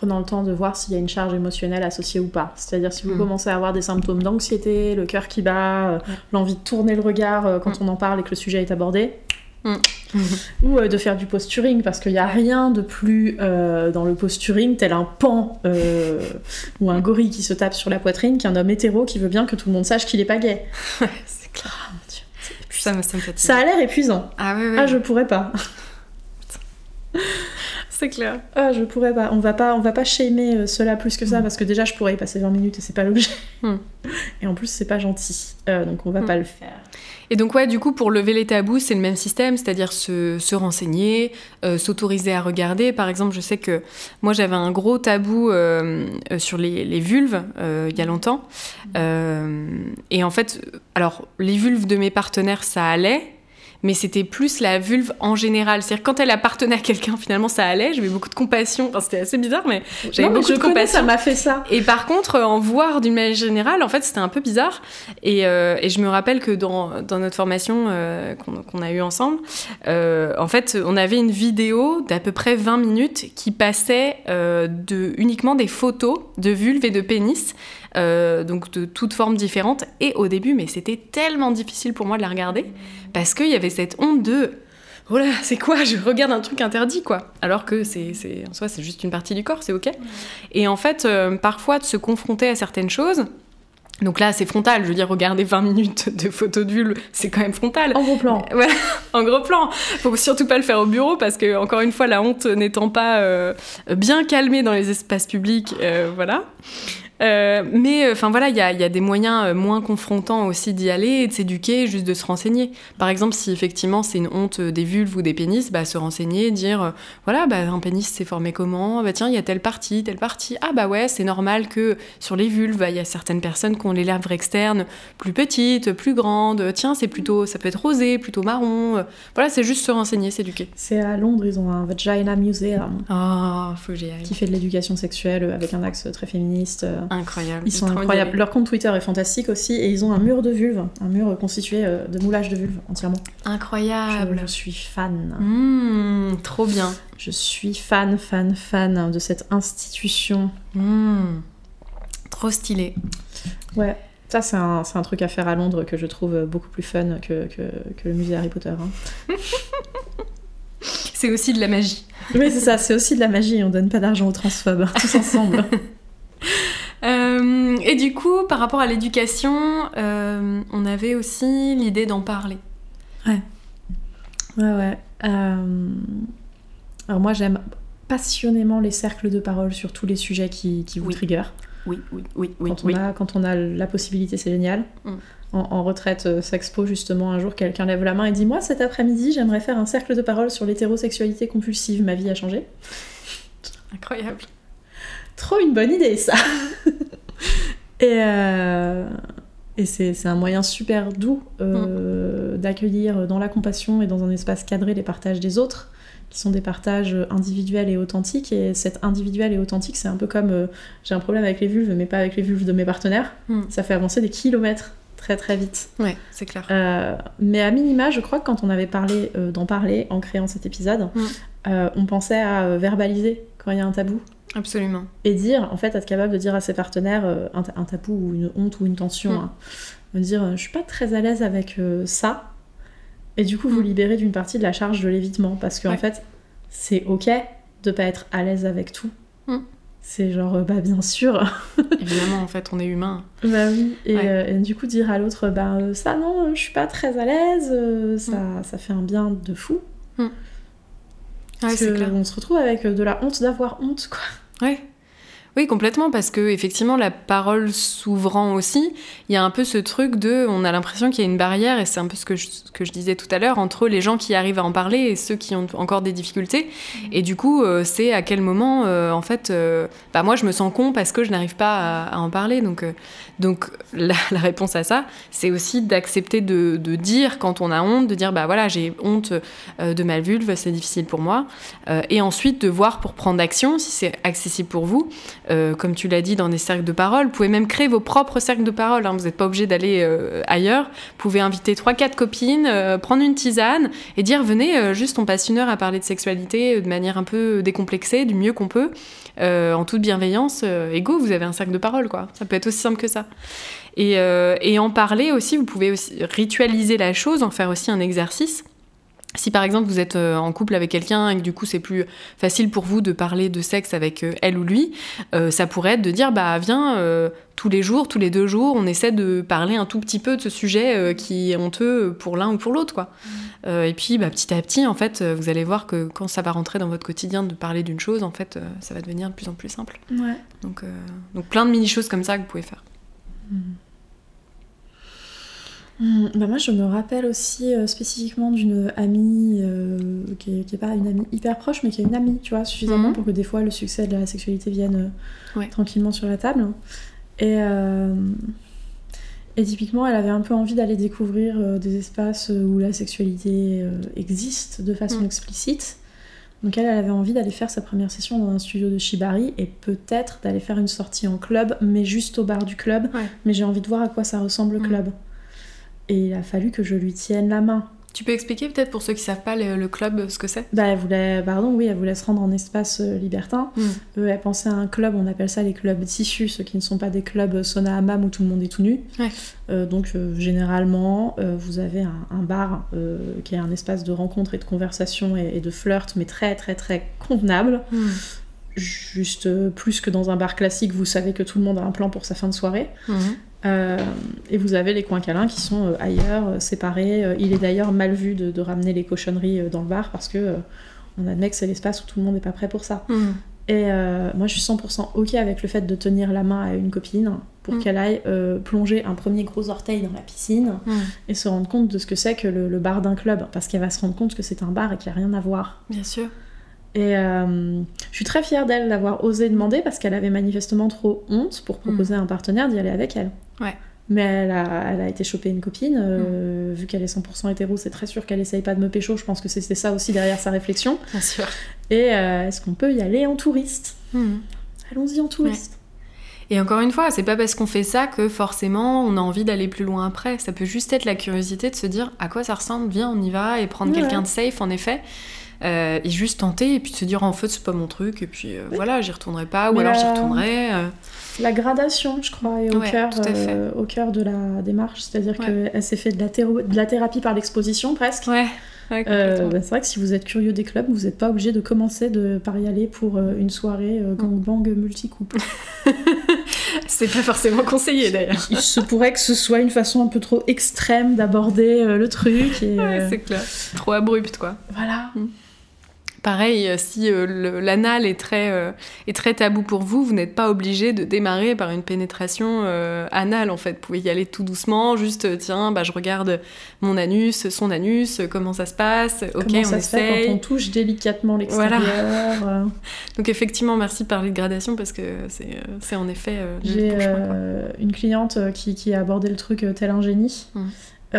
prenant le temps de voir s'il y a une charge émotionnelle associée ou pas. C'est-à-dire si vous mm. commencez à avoir des symptômes d'anxiété, le cœur qui bat, euh, l'envie de tourner le regard euh, quand mm. on en parle et que le sujet est abordé, mm. ou euh, de faire du posturing parce qu'il n'y a rien de plus dans le posturing tel un pan ou un gorille qui se tape sur la poitrine qu'un homme hétéro qui veut bien que tout le monde sache qu'il est pas gay. c'est clair. Ah, ça, me, ça, ça a l'air épuisant. Ah oui, oui. Ah, je pourrais pas. C'est clair. Ah, je pourrais pas. On va pas, on va pas shamer euh, cela plus que ça mm. parce que déjà je pourrais y passer 20 minutes et c'est pas l'objet. Mm. Et en plus c'est pas gentil, euh, donc on va mm. pas le faire. Et donc ouais, du coup pour lever les tabous c'est le même système, c'est-à-dire se, se, renseigner, euh, s'autoriser à regarder. Par exemple, je sais que moi j'avais un gros tabou sur les, les vulves il y a longtemps. et en fait, alors les vulves de mes partenaires ça allait mais c'était plus la vulve en général. C'est-à-dire quand elle appartenait à quelqu'un, finalement, ça allait. J'avais beaucoup de compassion. Enfin, c'était assez bizarre, mais j'avais beaucoup de compassion. Ça m'a fait ça. Et par contre, en voir d'une manière générale, en fait, c'était un peu bizarre. Et, euh, et, je me rappelle que dans, dans notre formation euh, qu'on a eue ensemble, euh, en fait, on avait une vidéo d'à peu près 20 minutes qui passait de uniquement des photos de vulve et de pénis euh, donc de toutes formes différentes. Et au début, mais c'était tellement difficile pour moi de la regarder, parce qu'il y avait cette honte de oh là, c'est quoi? Je regarde un truc interdit, quoi. Alors que c'est, en soi, c'est juste une partie du corps, c'est ok. Et en fait, euh, parfois, de se confronter à certaines choses. Donc là, c'est frontal. Je veux dire, regarder 20 minutes de photos vulve, c'est quand même frontal. En gros plan. Ouais, en gros plan. Faut surtout pas le faire au bureau parce que, encore une fois, la honte n'étant pas euh, bien calmée dans les espaces publics, voilà. Euh, mais euh, enfin voilà, il y a, y a, des moyens euh, moins confrontants aussi d'y aller et de s'éduquer, juste de se renseigner. Par exemple, si effectivement c'est une honte des vulves ou des pénis, bah, se renseigner, dire voilà, bah, un pénis s'est formé comment? Bah tiens, il y a telle partie, telle partie. Ah bah ouais, c'est normal que sur les vulves, bah, il y a certaines personnes qui ont les lèvres externes plus petites, plus grandes. Tiens, c'est plutôt, ça peut être rosé, plutôt marron. Voilà, c'est juste se renseigner, s'éduquer. C'est à Londres, ils ont un Vagina Museum. Ah, faut que j'y aille. Qui fait de l'éducation sexuelle avec un axe très féministe. Incroyable. Ils sont incroyables. Leur compte Twitter est fantastique aussi et ils ont un mur de vulve, un mur constitué euh, de moulage de vulve entièrement. Incroyable. Je, suis fan. Mmh, trop bien. Je suis fan, fan, fan de cette institution. Mmh. Trop stylé. Ouais. Ça, c'est un, un, truc à faire à Londres que je trouve beaucoup plus fun que, que, que le musée Harry Potter. Hein. c'est aussi de la magie. Oui, c'est ça, c'est aussi de la magie. On donne pas d'argent aux transphobes, tous ensemble. Euh, et du coup, par rapport à l'éducation, euh, on avait aussi l'idée d'en parler. Ouais. Ouais, ouais. Euh, alors moi, j'aime passionnément les cercles de parole sur tous les sujets qui, qui vous oui. trigger. Oui, oui, oui, oui. Quand on, A, quand on a la possibilité, c'est génial. Mm. En, en, retraite s'expo justement un jour, quelqu'un lève la main et dit Moi, cet après-midi, j'aimerais faire un cercle de parole sur l'hétérosexualité compulsive. Ma vie a changé. Incroyable. Trop une bonne idée, ça Et, euh, et c'est un moyen super doux euh, mm. d'accueillir dans la compassion et dans un espace cadré les partages des autres, qui sont des partages individuels et authentiques. Et cet individuel et authentique, c'est un peu comme euh, j'ai un problème avec les vulves, mais pas avec les vulves de mes partenaires. Hmm. Ça fait avancer des kilomètres très très vite. Ouais, c'est clair. Euh, mais à minima, je crois que quand on avait parlé euh, d'en parler en créant cet épisode, Mm. euh, on pensait à verbaliser quand il y a un tabou. Absolument. Et dire, en fait, être capable de dire à ses partenaires un, ta- un tabou ou une honte ou une tension. Mm. hein. Me dire, je suis pas très à l'aise avec ça. Et du coup, vous Mm. libérer d'une partie de la charge de l'évitement. Parce qu'en Ouais. fait, c'est ok de pas être à l'aise avec tout. Mm. C'est genre, euh, bah bien sûr. Évidemment, en fait, on est humain. Bah oui, et, Ouais. euh, et du coup dire à l'autre, bah euh, ça non, je suis pas très à l'aise, ça, Mm. ça fait un bien de fou. Ouais, Parce que clair. on se retrouve avec de la honte d'avoir honte, quoi. Ouais. Oui, complètement, parce que effectivement, la parole s'ouvrant aussi, il y a un peu ce truc de, on a l'impression qu'il y a une barrière, et c'est un peu ce que je, ce que je disais tout à l'heure, entre les gens qui arrivent à en parler et ceux qui ont encore des difficultés. Et du coup, euh, c'est à quel moment, euh, en fait, euh, bah moi, je me sens con parce que je n'arrive pas à, à en parler. Donc, donc la, la réponse à ça, c'est aussi d'accepter de, de dire quand on a honte, de dire, bah voilà, j'ai honte de ma vulve, c'est difficile pour moi. Et ensuite de voir pour prendre action, si c'est accessible pour vous. Euh, comme tu l'as dit, dans des cercles de parole. Vous pouvez même créer vos propres cercles de parole. hein. Vous n'êtes pas obligé d'aller euh, ailleurs. Vous pouvez inviter 3-4 copines, euh, prendre une tisane et dire venez, euh, juste on passe une heure à parler de sexualité euh, de manière un peu décomplexée, du mieux qu'on peut, euh, en toute bienveillance. Et go, vous avez un cercle de parole, quoi. Ça peut être aussi simple que ça. Et, et en parler aussi, vous pouvez aussi ritualiser la chose, en faire aussi un exercice. Si par exemple vous êtes euh, en couple avec quelqu'un et que du coup c'est plus facile pour vous de parler de sexe avec euh, elle ou lui, euh, ça pourrait être de dire bah viens euh, tous les jours, tous les deux jours, on essaie de parler un tout petit peu de ce sujet euh, qui est honteux pour l'un ou pour l'autre quoi. Euh, et puis bah, petit à petit en fait vous allez voir que quand ça va rentrer dans votre quotidien de parler d'une chose en fait ça va devenir de plus en plus simple. Ouais. Donc, donc plein de mini choses comme ça que vous pouvez faire. Hmm, bah moi, je me rappelle aussi euh, spécifiquement d'une amie euh, qui, est, qui est pas une amie hyper proche, mais qui est une amie, tu vois, suffisamment Mhm. pour que des fois le succès de la sexualité vienne euh, Ouais. tranquillement sur la table. Et, et typiquement, elle avait un peu envie d'aller découvrir des espaces où la sexualité existe de façon Mhm. explicite. Donc elle, elle avait envie d'aller faire sa première session dans un studio de Shibari et peut-être d'aller faire une sortie en club, mais juste au bar du club. Ouais. Mais j'ai envie de voir à quoi ça ressemble le Mhm. club. Et il a fallu que je lui tienne la main. Tu peux expliquer peut-être pour ceux qui savent pas le, le club ce que c'est? Bah, elle voulait, pardon, oui, elle voulait se rendre en espace euh, libertin. Mm. Euh, elle pensait à un club, on appelle ça les clubs tissus, ceux qui ne sont pas des clubs sauna hammam où tout le monde est tout nu. Ouais. Euh, donc euh, généralement, euh, vous avez un, un bar euh, qui est un espace de rencontre et de conversation et, et de flirt, mais très très très convenable. Mm. Juste euh, plus que dans un bar classique, vous savez que tout le monde a un plan pour sa fin de soirée. Mhm. Euh, et vous avez les coins câlins qui sont euh, ailleurs, euh, séparés. Il est d'ailleurs mal vu de, de ramener les cochonneries dans le bar parce que on admet que c'est l'espace où tout le monde n'est pas prêt pour ça. Mhm. Et euh, moi, je suis 100% ok avec le fait de tenir la main à une copine pour Mm. qu'elle aille euh, plonger un premier gros orteil dans la piscine Mhm. et se rendre compte de ce que c'est que le, le bar d'un club. Parce qu'elle va se rendre compte que c'est un bar et qu'il n'y a rien à voir. Bien sûr. Et euh, je suis très fière d'elle d'avoir osé demander parce qu'elle avait manifestement trop honte pour proposer à un partenaire d'y aller avec elle. Ouais. Mais elle a, elle a été choper une copine. euh, Vu qu'elle est 100% hétéro, c'est très sûr qu'elle essaye pas de me pécho. Je pense que c'était ça aussi derrière sa réflexion. Bien sûr. Et euh, est-ce qu'on peut y aller en touriste? Mhm. Allons-y en touriste. Et encore une fois, c'est pas parce qu'on fait ça que forcément on a envie d'aller plus loin après. Ça peut juste être la curiosité de se dire à quoi ça ressemble, viens, on y va, et prendre Ouais. quelqu'un de safe en effet. Euh, et juste tenter, et puis de se dire en fait c'est pas mon truc, et puis euh, voilà, j'y retournerai pas, ou Mais alors j'y retournerai. euh. La gradation, je crois, est au Ouais, cœur euh, au cœur de la démarche. C'est-à-dire Ouais. qu'elle s'est fait de la, de la thérapie par l'exposition presque. Ouais, ouais, bah, c'est vrai que si vous êtes curieux des clubs, vous n'êtes pas obligé de commencer de, par y aller pour une soirée euh, gangbang multicouple. C'est pas forcément conseillé d'ailleurs. Il se pourrait que ce soit une façon un peu trop extrême d'aborder le truc. Et, Ouais, c'est clair. Trop abrupt quoi. voilà. Pareil, euh, si euh, l'anal est très, euh, est très tabou pour vous, vous n'êtes pas obligé de démarrer par une pénétration euh, anale en fait. Vous pouvez y aller tout doucement, juste tiens, bah, je regarde mon anus, son anus, comment ça se passe, ok, Comment on ça se fait quand on touche délicatement l'extérieur euh, Donc effectivement, merci de parler de gradation parce que c'est en effet J'ai une cliente qui, qui a abordé le truc tel un génie. Mm.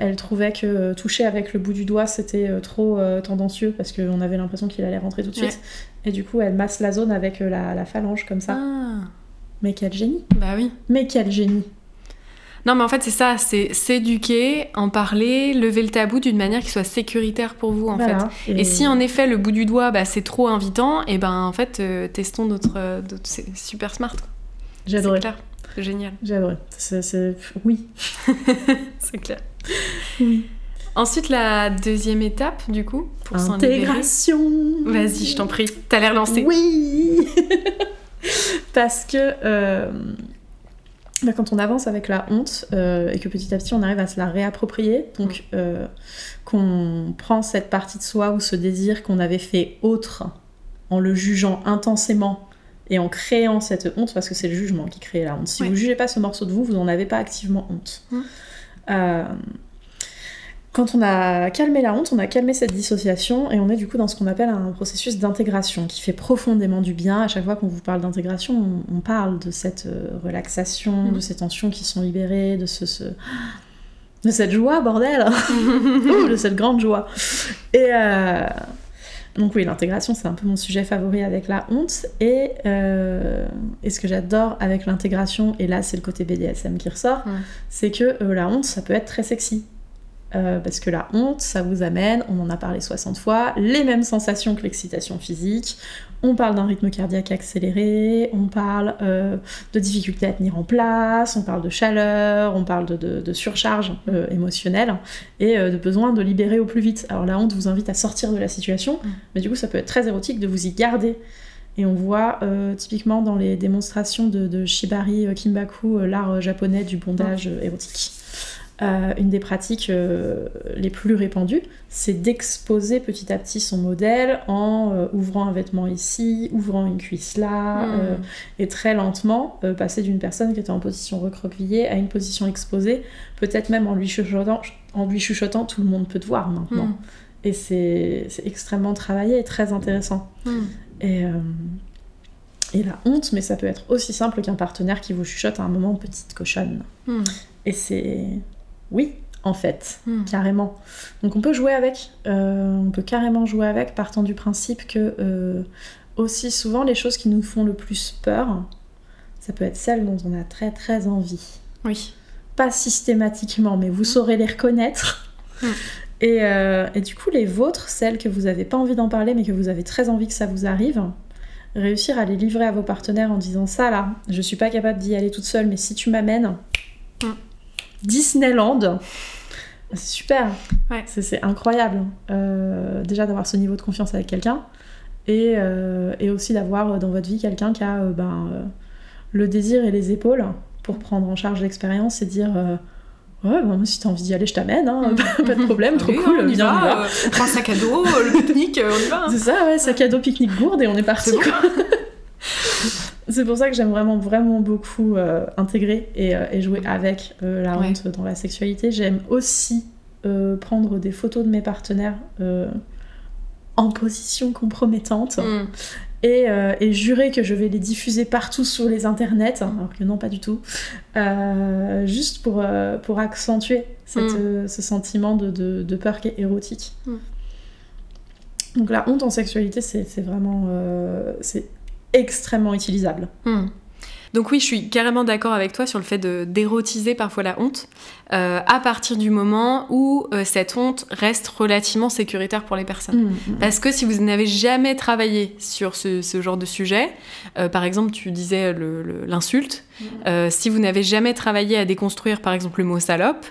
elle trouvait que toucher avec le bout du doigt c'était trop tendancieux parce qu'on avait l'impression qu'il allait rentrer tout de suite. Et du coup, elle masse la zone avec la, phalange comme ça. Ah. Mais quel génie Bah oui. Mais quel génie non, mais en fait, c'est ça, c'est s'éduquer, en parler, lever le tabou d'une manière qui soit sécuritaire pour vous, en fait. Et... si en effet le bout du doigt, bah, c'est trop invitant, et ben en fait, euh, testons d'autres. c'est super smart. J'adore. C'est C'est génial. J'adore. C'est, Oui. c'est clair. Oui. Ensuite, la deuxième étape, du coup, pour Intégration. Vas-y, je t'en prie. T'as l'air lancé. Oui. Parce que euh, bah, quand on avance avec la honte euh, et que petit à petit on arrive à se la réapproprier, donc mm. euh, qu'on prend cette partie de soi ou ce désir qu'on avait fait autre en le jugeant intensément et en créant cette honte, parce que c'est le jugement qui crée la honte. Si vous ne jugez pas ce morceau de vous, vous n'en avez pas activement honte. Mm. Euh, quand on a calmé la honte, on a calmé cette dissociation et on est du coup dans ce qu'on appelle un processus d'intégration qui fait profondément du bien. À chaque fois qu'on vous parle d'intégration, on, parle de cette euh, relaxation, de ces tensions qui sont libérées, de ce, de cette joie, bordel, de cette grande joie. Et euh, donc oui, l'intégration, c'est un peu mon sujet favori avec la honte. Et, euh, et ce que j'adore avec l'intégration, et là c'est le côté BDSM qui ressort, c'est que la honte, ça peut être très sexy. Euh, parce que la honte, ça vous amène, on en a parlé 60 fois, les mêmes sensations que l'excitation physique. On parle d'un rythme cardiaque accéléré, on parle euh, de difficulté à tenir en place, on parle de chaleur, on parle de, surcharge euh, émotionnelle et de besoin de libérer au plus vite. Alors la honte vous invite à sortir de la situation, mm. mais du coup ça peut être très érotique de vous y garder. Et on voit typiquement dans les démonstrations de, de Shibari Kimbaku, l'art japonais du bondage érotique. Euh, une des pratiques euh, les plus répandues, c'est d'exposer petit à petit son modèle en euh, ouvrant un vêtement ici, ouvrant une cuisse là, hmm. et très lentement passer d'une personne qui était en position recroquevillée à une position exposée, peut-être même en lui chuchotant, en lui chuchotant tout le monde peut te voir maintenant. Hmm. Et c'est extrêmement travaillé et très intéressant. Hmm. Et, et la honte, mais ça peut être aussi simple qu'un partenaire qui vous chuchote à un moment petite cochonne. Et c'est oui, en fait, hmm. carrément. Donc on peut jouer avec, euh, on peut carrément jouer avec, partant du principe que euh, aussi souvent les choses qui nous font le plus peur, ça peut être celles dont on a très très envie. Oui. Pas systématiquement, mais vous hmm. saurez les reconnaître. Hmm. Et, euh, et, du coup, les vôtres, celles que vous n'avez pas envie d'en parler, mais que vous avez très envie que ça vous arrive, réussir à les livrer à vos partenaires en disant ça là, je suis pas capable d'y aller toute seule, mais si tu m'amènes, Disneyland. C'est super. C'est incroyable. Euh, déjà d'avoir ce niveau de confiance avec quelqu'un. Et, euh, et, aussi d'avoir dans votre vie quelqu'un qui a euh, ben, le désir et les épaules pour prendre en charge l'expérience et dire Ouais, ben, si t'as envie d'y aller, je t'amène, hein. pas de problème, trop cool, on y va, on prend sac à dos, le pique-nique, on y va. C'est ça, ouais, sac à dos, pique-nique, gourde et on est parti. C'est pour ça que j'aime vraiment, vraiment beaucoup euh, intégrer et, euh, jouer avec euh, la honte dans la sexualité. J'aime aussi prendre des photos de mes partenaires en position compromettante mm. et, jurer que je vais les diffuser partout sur les internets, hein, alors que non, pas du tout, juste pour, pour accentuer mm. ce sentiment de, peur qui est érotique. Mm. Donc la honte en sexualité, c'est vraiment... c'est extrêmement utilisable. Hmm. Donc oui, je suis carrément d'accord avec toi sur le fait de d'érotiser parfois la honte, euh, à partir du moment où euh, cette honte reste relativement sécuritaire pour les personnes. Hmm, hmm. Parce que si vous n'avez jamais travaillé sur ce, genre de sujet, euh, par exemple, tu disais l'insulte, si vous n'avez jamais travaillé à déconstruire par exemple le mot salope,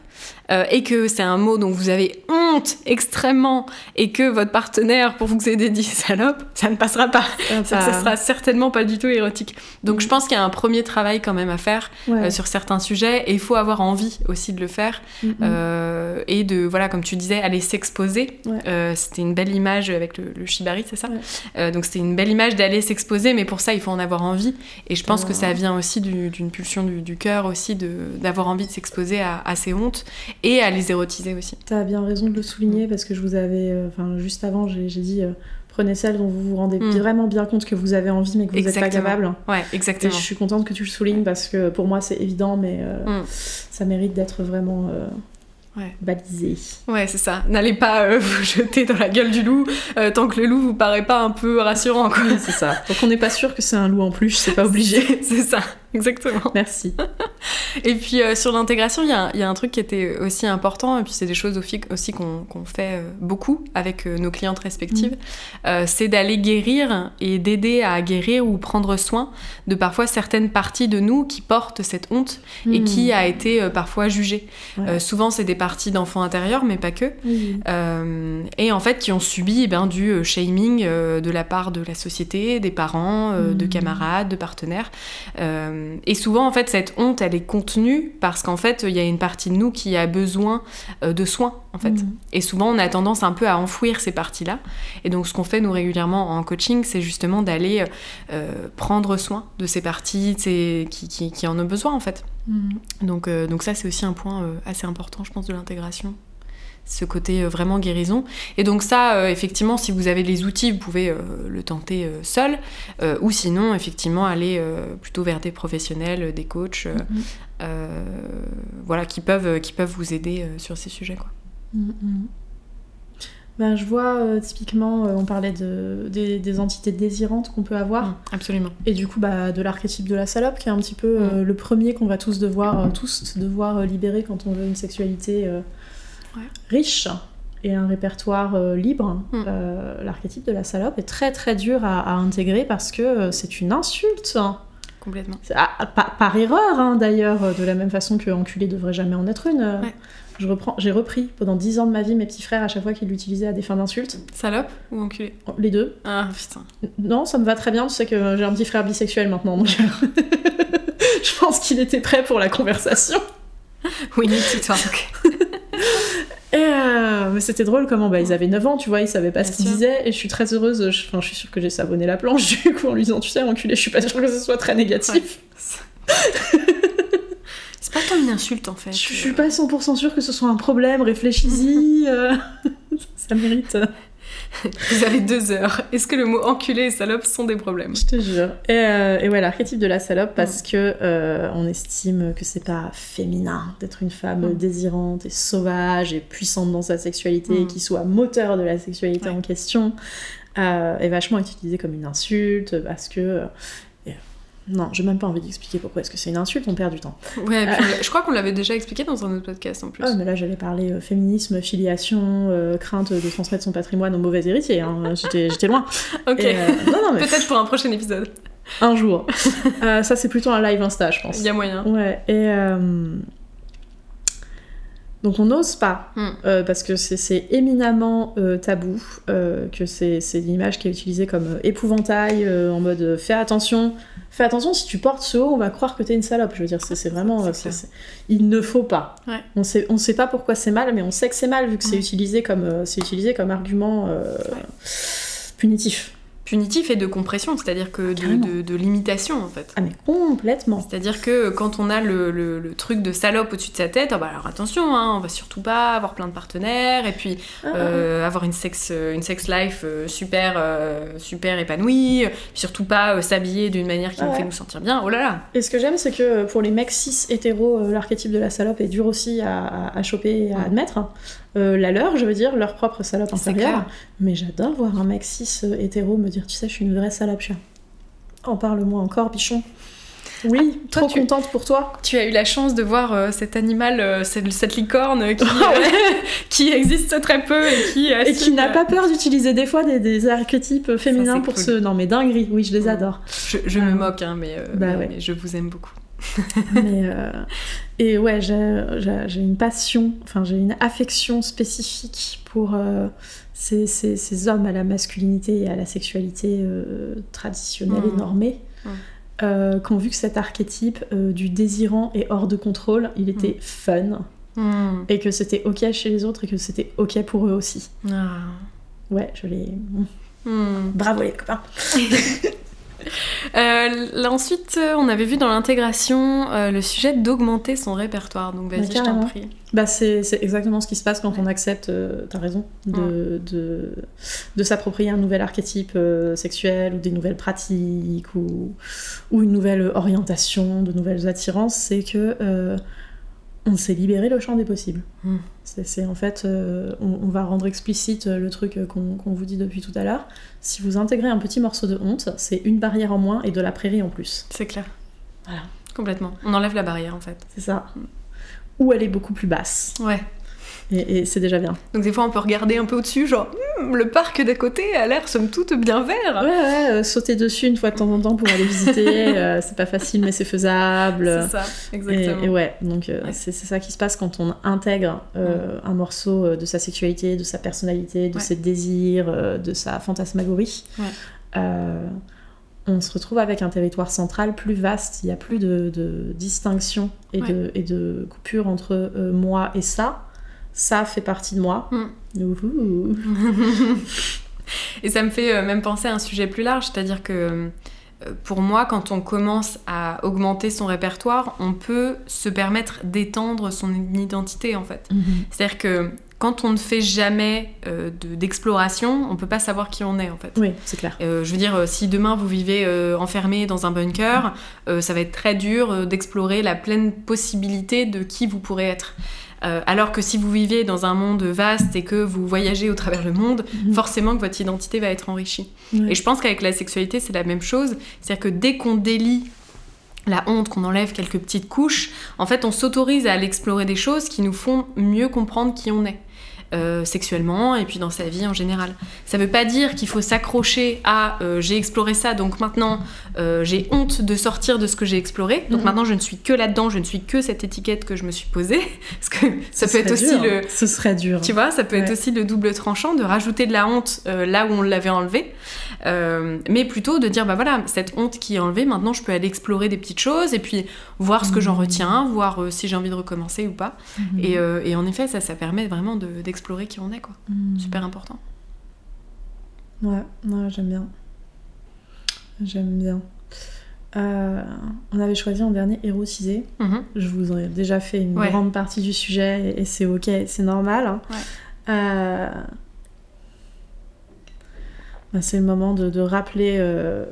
et que c'est un mot dont vous avez honte extrêmement, et que votre partenaire, pour vous aider, dit salope, ça ne passera pas. ça, ne sera certainement pas du tout érotique. Donc je pense qu'il y a un premier travail quand même à faire euh, sur certains sujets et il faut avoir envie aussi de le faire mm-hmm. euh, et de voilà comme tu disais aller s'exposer. Euh, c'était une belle image avec le, shibari c'est ça? Donc c'était une belle image d'aller s'exposer mais pour ça il faut en avoir envie et je pense que ça vient aussi d'une pulsion du, cœur aussi d'avoir envie de s'exposer à, à, ces hontes et à les érotiser aussi tu as bien raison de le souligner parce que je vous avais enfin juste avant j'ai dit prenez celle dont vous vous rendez hmm. vraiment bien compte que vous avez envie mais que vous n'êtes pas capable. Ouais, exactement. Et je suis contente que tu le soulignes parce que pour moi c'est évident mais euh, hmm. ça mérite d'être vraiment euh, ouais. balisé. Ouais, c'est ça. N'allez pas euh, vous jeter dans la gueule du loup euh, tant que le loup vous paraît pas un peu rassurant, quoi. c'est ça. Donc on n'est pas sûr que c'est un loup en plus, c'est pas obligé. c'est ça, exactement. Merci. et puis euh, sur l'intégration, il y, y, a un truc qui était aussi important, et puis c'est des choses aussi qu'on fait beaucoup avec nos clientes respectives, mm. c'est d'aller guérir et d'aider à guérir ou prendre soin de parfois certaines parties de nous qui portent cette honte et qui mm. a été parfois jugée. souvent, c'est des parties d'enfants intérieurs, mais pas que. Euh, et en fait, qui ont subi eh ben, du euh, shaming euh, de la part de la société, des parents, de mmh. camarades, de partenaires. Et souvent, en fait, cette honte, elle est contenue parce qu'en fait, il y a une partie de nous qui a besoin de soins, en fait. Mmh. Et souvent, on a tendance un peu à enfouir ces parties-là. Et donc, ce qu'on fait, nous, régulièrement en coaching, c'est justement d'aller prendre soin de ces parties qui, qui, qui en ont besoin, en fait. Mm. Donc, euh, donc ça, c'est aussi un point euh, assez important, je pense, de l'intégration. Ce côté euh, vraiment guérison. Et donc ça, effectivement, si vous avez les outils, vous pouvez le tenter seul. ou sinon, effectivement, aller plutôt vers des professionnels, des coachs, mm-hmm. voilà, qui peuvent, qui peuvent vous aider sur ces sujets. Quoi. Mm-hmm. Ben, je vois euh, typiquement, euh, on parlait de, des, entités désirantes qu'on peut avoir. Mm, absolument. Et du coup, bah, de l'archétype de la salope, qui est un petit peu euh, mm. le premier qu'on va tous devoir, tous devoir libérer quand on veut une sexualité riche et un répertoire libre. Mm. l'archétype de la salope est très très dur à, intégrer parce que c'est une insulte. Complètement. Ah, par, erreur, hein, d'ailleurs, de la même façon que enculé devrait jamais en être une. Ouais. Je reprends, j'ai repris pendant 10 ans de ma vie mes petits frères à chaque fois qu'ils l'utilisaient à des fins d'insultes. Salope ou enculé? Les deux. Ah putain. Non, ça me va très bien, tu sais que j'ai un petit frère bisexuel maintenant, donc je pense qu'il était prêt pour la conversation. Oui, petite Et euh, mais c'était drôle comment bah, ils avaient 9 ans, tu vois, ils savaient pas ce qu'ils disaient. Et je suis très heureuse, je, je suis sûre que j'ai savonné la planche du coup en lui disant, tu sais, enculé, je suis pas sûre que ce soit très négatif. pas comme une insulte en fait. Je, suis pas 100% sûre que ce soit un problème, réfléchis-y. Euh, ça mérite. Vous avez deux heures. Est-ce que le mot enculé et salope sont des problèmes? Je te jure. Et, euh, et ouais, l'archétype de la salope parce mm. que euh, on estime que c'est pas féminin d'être une femme mm. désirante et sauvage et puissante dans sa sexualité, mm. qui soit moteur de la sexualité en question, est vachement utilisé comme une insulte parce que non, j'ai même pas envie d'expliquer pourquoi est-ce que c'est une insulte, on perd du temps. Ouais, euh, je crois qu'on l'avait déjà expliqué dans un autre podcast en plus. Ah, mais là j'allais parler euh, féminisme, filiation, euh, crainte de transmettre son patrimoine aux mauvais héritiers. Hein. J'étais loin. ok. non, non, mais... Peut-être pour un prochain épisode. Un jour. ça c'est plutôt un live Insta, je pense. Il y a moyen. Ouais. Et donc on n'ose pas, hmm. euh, parce que c'est éminemment euh, tabou, euh, que c'est une image qui est utilisée comme épouvantail, en mode fais attention, fais attention, si tu portes ce haut, on va croire que t'es une salope. Je veux dire, c'est vraiment... il ne faut pas. On sait, on sait pas pourquoi c'est mal, mais on sait que c'est mal, vu que c'est utilisé, comme, utilisé comme argument punitif punitif et de compression, c'est-à-dire que de, de, limitation en fait. Ah mais complètement. C'est-à-dire que quand on a le, le, truc de salope au-dessus de sa tête, oh bah alors attention, hein, on va surtout pas avoir plein de partenaires et puis ah, ah, euh, ah. avoir une sex, une sex life euh, super, euh, super épanouie, surtout pas s'habiller d'une manière qui nous fait nous sentir bien, oh là là. Et ce que j'aime c'est que pour les mecs cis hétéros, l'archétype de la salope est dur aussi à, à, choper et à admettre. Euh, la leur, je veux dire, leur propre salope intérieure. Mais j'adore voir un mec cis euh, hétéro me dire, tu sais, je suis une vraie salope chien. En parle-moi encore, bichon. Oui, ah, trop contente pour toi. Tu as eu la chance de voir euh, cet animal, cette, licorne qui, qui, existe très peu et qui, et qui n'a pas peur d'utiliser des fois des, archétypes féminins pour ce. Non mais dinguerie, oui, je les adore. Je, me moque, hein, mais, bah mais je vous aime beaucoup. Euh, et ouais, j'ai une passion, enfin j'ai une affection spécifique pour euh, ces, ces, hommes à la masculinité et à la sexualité euh, traditionnelle et mmh. normée. Mmh. qui ont vu que cet archétype du désirant et hors de contrôle, il était mmh. fun. Et que c'était ok chez les autres et que c'était ok pour eux aussi. Ah. Ouais, je l'ai. Bravo les copains! Euh, là, ensuite, euh, on avait vu dans l'intégration euh, le sujet d'augmenter son répertoire. Donc vas-y, je t'en prie. Bah, c'est exactement ce qui se passe quand on accepte, t'as raison, de, de, de s'approprier un nouvel archétype sexuel ou des nouvelles pratiques ou, ou une nouvelle orientation, de nouvelles attirances. C'est que on s'est libéré le champ des possibles. Mm. C'est en fait, euh, on, on va rendre explicite le truc qu'on qu'on vous dit depuis tout à l'heure. Si vous intégrez un petit morceau de honte, c'est une barrière en moins et de la prairie en plus. C'est clair. Voilà. Complètement. On enlève la barrière en fait. C'est ça. Ou elle est beaucoup plus basse. Ouais. Et, et c'est déjà bien. Donc des fois on peut regarder un peu au-dessus, genre Hmm, le parc d'à côté a l'air somme toute bien vert. Ouais, ouais, euh, sauter dessus une fois de temps en temps pour aller visiter, euh, c'est pas facile mais c'est faisable. C'est ça, Et, exactement. et ouais, donc euh, Ouais. c'est ça qui se passe quand on intègre euh, un morceau de sa sexualité, de sa personnalité, de ses désirs, de sa fantasmagorie. On se retrouve avec un territoire central plus vaste, il n'y a plus de, de distinction et, de, et de coupure entre moi et ça. Ça fait partie de moi. Mm. Ouhou. Et ça me fait euh, même penser à un sujet plus large, c'est-à-dire que euh, pour moi, quand on commence à augmenter son répertoire, on peut se permettre d'étendre son identité en fait. Mhm. C'est-à-dire que quand on ne fait jamais euh, de- d'exploration, on peut pas savoir qui on est en fait. Oui, c'est clair. Euh, je veux dire, si demain vous vivez euh, enfermé dans un bunker, ça va être très dur d'explorer la pleine possibilité de qui vous pourrez être. Euh, alors que si vous vivez dans un monde vaste et que vous voyagez au travers le monde, Mhm. forcément que votre identité va être enrichie. Et je pense qu'avec la sexualité, c'est la même chose. C'est-à-dire que dès qu'on délie la honte, qu'on enlève quelques petites couches, en fait, on s'autorise à aller explorer des choses qui nous font mieux comprendre qui on est. euh, sexuellement et puis dans sa vie en général. Ça veut pas dire qu'il faut s'accrocher à euh, j'ai exploré ça donc maintenant euh, j'ai honte de sortir de ce que j'ai exploré donc Mhm. maintenant je ne suis que là-dedans, je ne suis que cette étiquette que je me suis posée parce que ça Ce peut être aussi dur. le Ce serait dur. tu vois, ça peut être aussi le double tranchant de rajouter de la honte là où on l'avait enlevée, Euh, mais plutôt de dire bah voilà, cette honte qui est enlevée, maintenant je peux aller explorer des petites choses et puis voir ce que j'en Mhm. retiens, voir euh, si j'ai envie de recommencer ou pas. Et, euh, et en effet, ça, ça permet vraiment de- d'explorer qui on est, quoi. Mhm. Super important. Ouais, ouais, j'aime bien. J'aime bien. Euh, on avait choisi en dernier érotisé. Je vous en ai déjà fait une Ouais. grande partie du sujet et, et c'est ok, c'est normal. hein. Ouais. Euh, c'est le moment de, de rappeler, euh,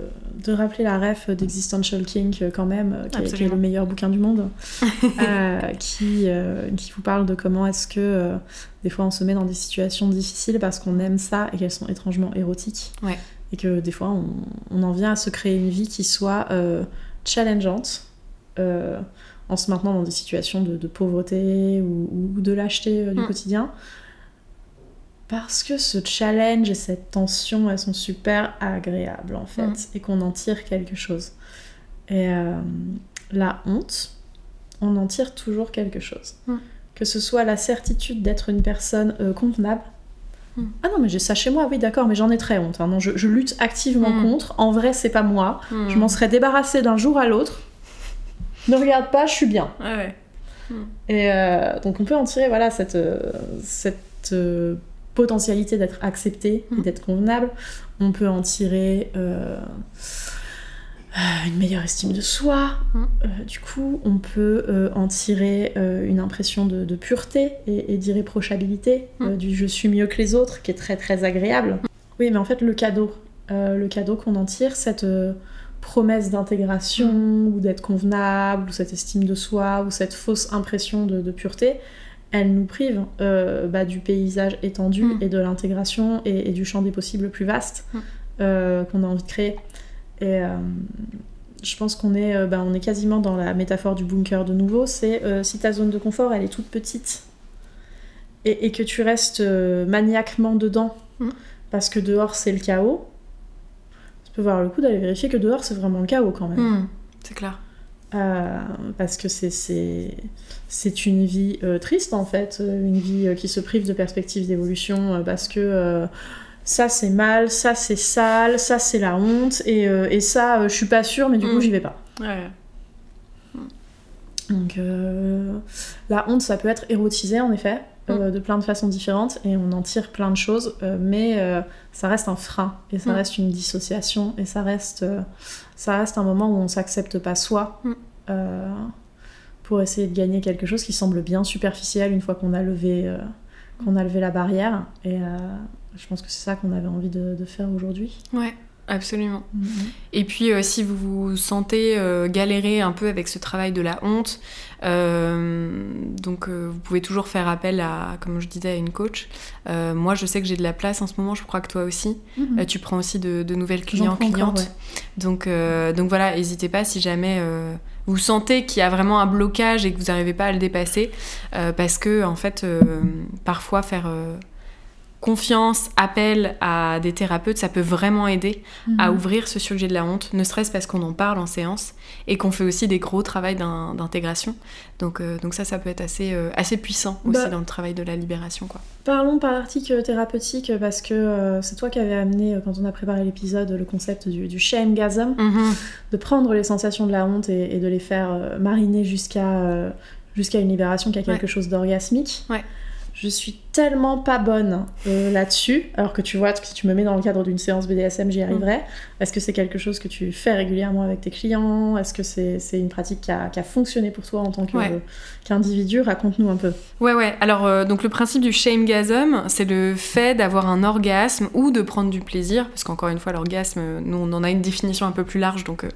de rappeler la ref d'Existential Kink euh, quand même, euh, qui est, qui est Absolument. le meilleur bouquin du monde, euh, qui, qui vous parle de comment est-ce que des fois on se met dans des situations difficiles parce qu'on aime ça et qu'elles sont étrangement érotiques. Ouais. Et que des fois on, on en vient à se créer une vie qui soit challengeante. en se maintenant dans des situations de, de pauvreté ou, ou de lâcheté du Mm. quotidien. Parce que ce challenge et cette tension, elles sont super agréables en fait, Mm. et qu'on en tire quelque chose. Et euh, la honte, on en tire toujours quelque chose. Mm. Que ce soit la certitude d'être une personne euh, convenable. Mm. Ah non, mais j'ai ça chez moi, oui, d'accord, mais j'en ai très honte. hein. Non, je, je lutte activement contre. En vrai, c'est pas moi. Je m'en serais débarrassée d'un jour à l'autre. Ne regarde pas, je suis bien. Ouais. Et euh, donc on peut en tirer voilà, cette, cette potentialité d'être accepté et Mhm. d'être convenable. On peut en tirer euh, une meilleure estime de soi. Mhm. Euh, du coup, on peut euh, en tirer une impression de, de pureté et, et d'irréprochabilité, Mhm. du je suis mieux que les autres, qui est très très agréable. Oui, mais en fait, le cadeau, le cadeau qu'on en tire, cette promesse d'intégration ou d'être convenable, ou cette estime de soi, ou cette fausse impression de, de pureté, elle nous prive euh, bah, du paysage étendu Mm. et de l'intégration et, et du champ des possibles plus vaste Mm. euh, qu'on a envie de créer. Et euh, je pense qu'on est, bah, on est quasiment dans la métaphore du bunker de nouveau, c'est si ta zone de confort elle est toute petite et, et que tu restes maniaquement dedans Mm. parce que dehors c'est le chaos, tu peux voir le coup d'aller vérifier que dehors c'est vraiment le chaos quand même. C'est clair. Euh, parce que c'est- une vie euh, triste en fait, euh, une vie euh, qui se prive de perspectives d'évolution parce que ça c'est mal, ça c'est sale, ça c'est la honte et, et ça je suis pas sûre mais du coup Mm. j'y vais pas. Ouais. Donc la honte ça peut être érotisé en effet euh, de plein de façons différentes et on en tire plein de choses mais ça reste un frein et ça Mm. reste une dissociation et ça reste, ça reste un moment où on s'accepte pas soi Mm. euh, pour essayer de gagner quelque chose qui semble bien superficiel une fois qu'on a levé euh, qu'on a levé la barrière et euh, je pense que c'est ça qu'on avait envie de, de faire aujourd'hui. Ouais. Absolument. Mm-hmm. Et puis, euh, si vous vous sentez euh, galérer un peu avec ce travail de la honte, euh, donc vous pouvez toujours faire appel à, comme je disais, à une coach. moi, je sais que j'ai de la place en ce moment, je crois que toi aussi. Mm-hmm. tu prends aussi de, nouvelles clients, clientes. donc, donc voilà, n'hésitez pas si jamais vous sentez qu'il y a vraiment un blocage et que vous n'arrivez pas à le dépasser, parce que en fait, parfois faire confiance, appel à des thérapeutes, ça peut vraiment aider à mhm. ouvrir ce sujet de la honte, ne serait-ce parce qu'on en parle en séance et qu'on fait aussi des gros travaux d'intégration. Donc, euh, donc ça, ça peut être assez, euh, assez puissant aussi bah, dans le travail de la libération. Quoi. Parlons par l'article thérapeutique parce que euh, c'est toi qui avais amené, quand on a préparé l'épisode, le concept du, du shame gasm, mhm. de prendre les sensations de la honte et, de les faire mariner jusqu'à jusqu'à une libération qui a quelque chose d'orgasmique. Ouais. Je suis tellement pas bonne euh, là-dessus, alors que tu vois, si tu me mets dans le cadre d'une séance BDSM, j'y arriverai. Est-ce que c'est quelque chose que tu fais régulièrement avec tes clients? Est-ce que c'est une pratique qui a, fonctionné pour toi en tant qu'individu? Raconte-nous un peu. Ouais, ouais. Alors, euh, donc le principe du shame gasm, c'est le fait d'avoir un orgasme ou de prendre du plaisir, parce qu'encore une fois, l'orgasme, nous, on en a une définition un peu plus large, donc euh,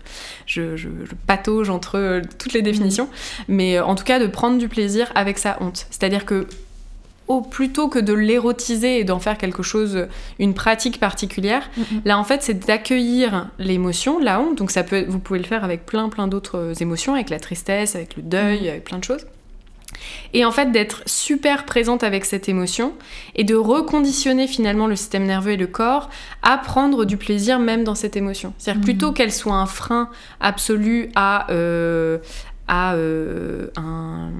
je, je, patauge entre toutes les définitions. Mm. Mais en tout cas, de prendre du plaisir avec sa honte. C'est-à-dire que plutôt que de l'érotiser et d'en faire quelque chose, une pratique particulière, mm-hmm. là en fait c'est d'accueillir l'émotion, la honte. Donc ça peut, vous pouvez le faire avec plein plein d'autres émotions, avec la tristesse, avec le deuil, mm-hmm. avec plein de choses. Et en fait d'être super présente avec cette émotion et de reconditionner finalement le système nerveux et le corps à prendre du plaisir même dans cette émotion. C'est-à-dire plutôt qu'elle soit un frein absolu à, euh, à euh, un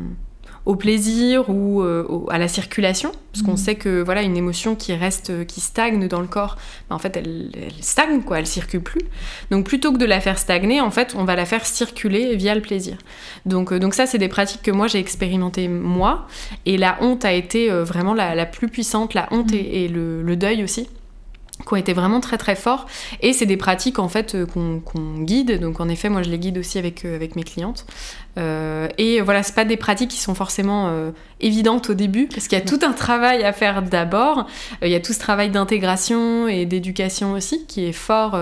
au plaisir ou euh, à la circulation, parce qu'on mm. sait que voilà une émotion qui reste, euh, qui stagne dans le corps, ben, en fait elle, stagne quoi, elle circule plus. Donc plutôt que de la faire stagner, en fait on va la faire circuler via le plaisir. Donc euh, donc ça c'est des pratiques que moi j'ai expérimenté moi, et la honte a été vraiment la, plus puissante, la honte mm. et, le, deuil aussi qui ont été vraiment très très forts et c'est des pratiques en fait qu'on guide donc en effet moi je les guide aussi avec, avec mes clientes euh, et voilà, c'est pas des pratiques qui sont forcément euh, évidentes au début, parce qu'il y a tout un travail à faire d'abord. Euh, il y a tout ce travail d'intégration et d'éducation aussi qui est fort,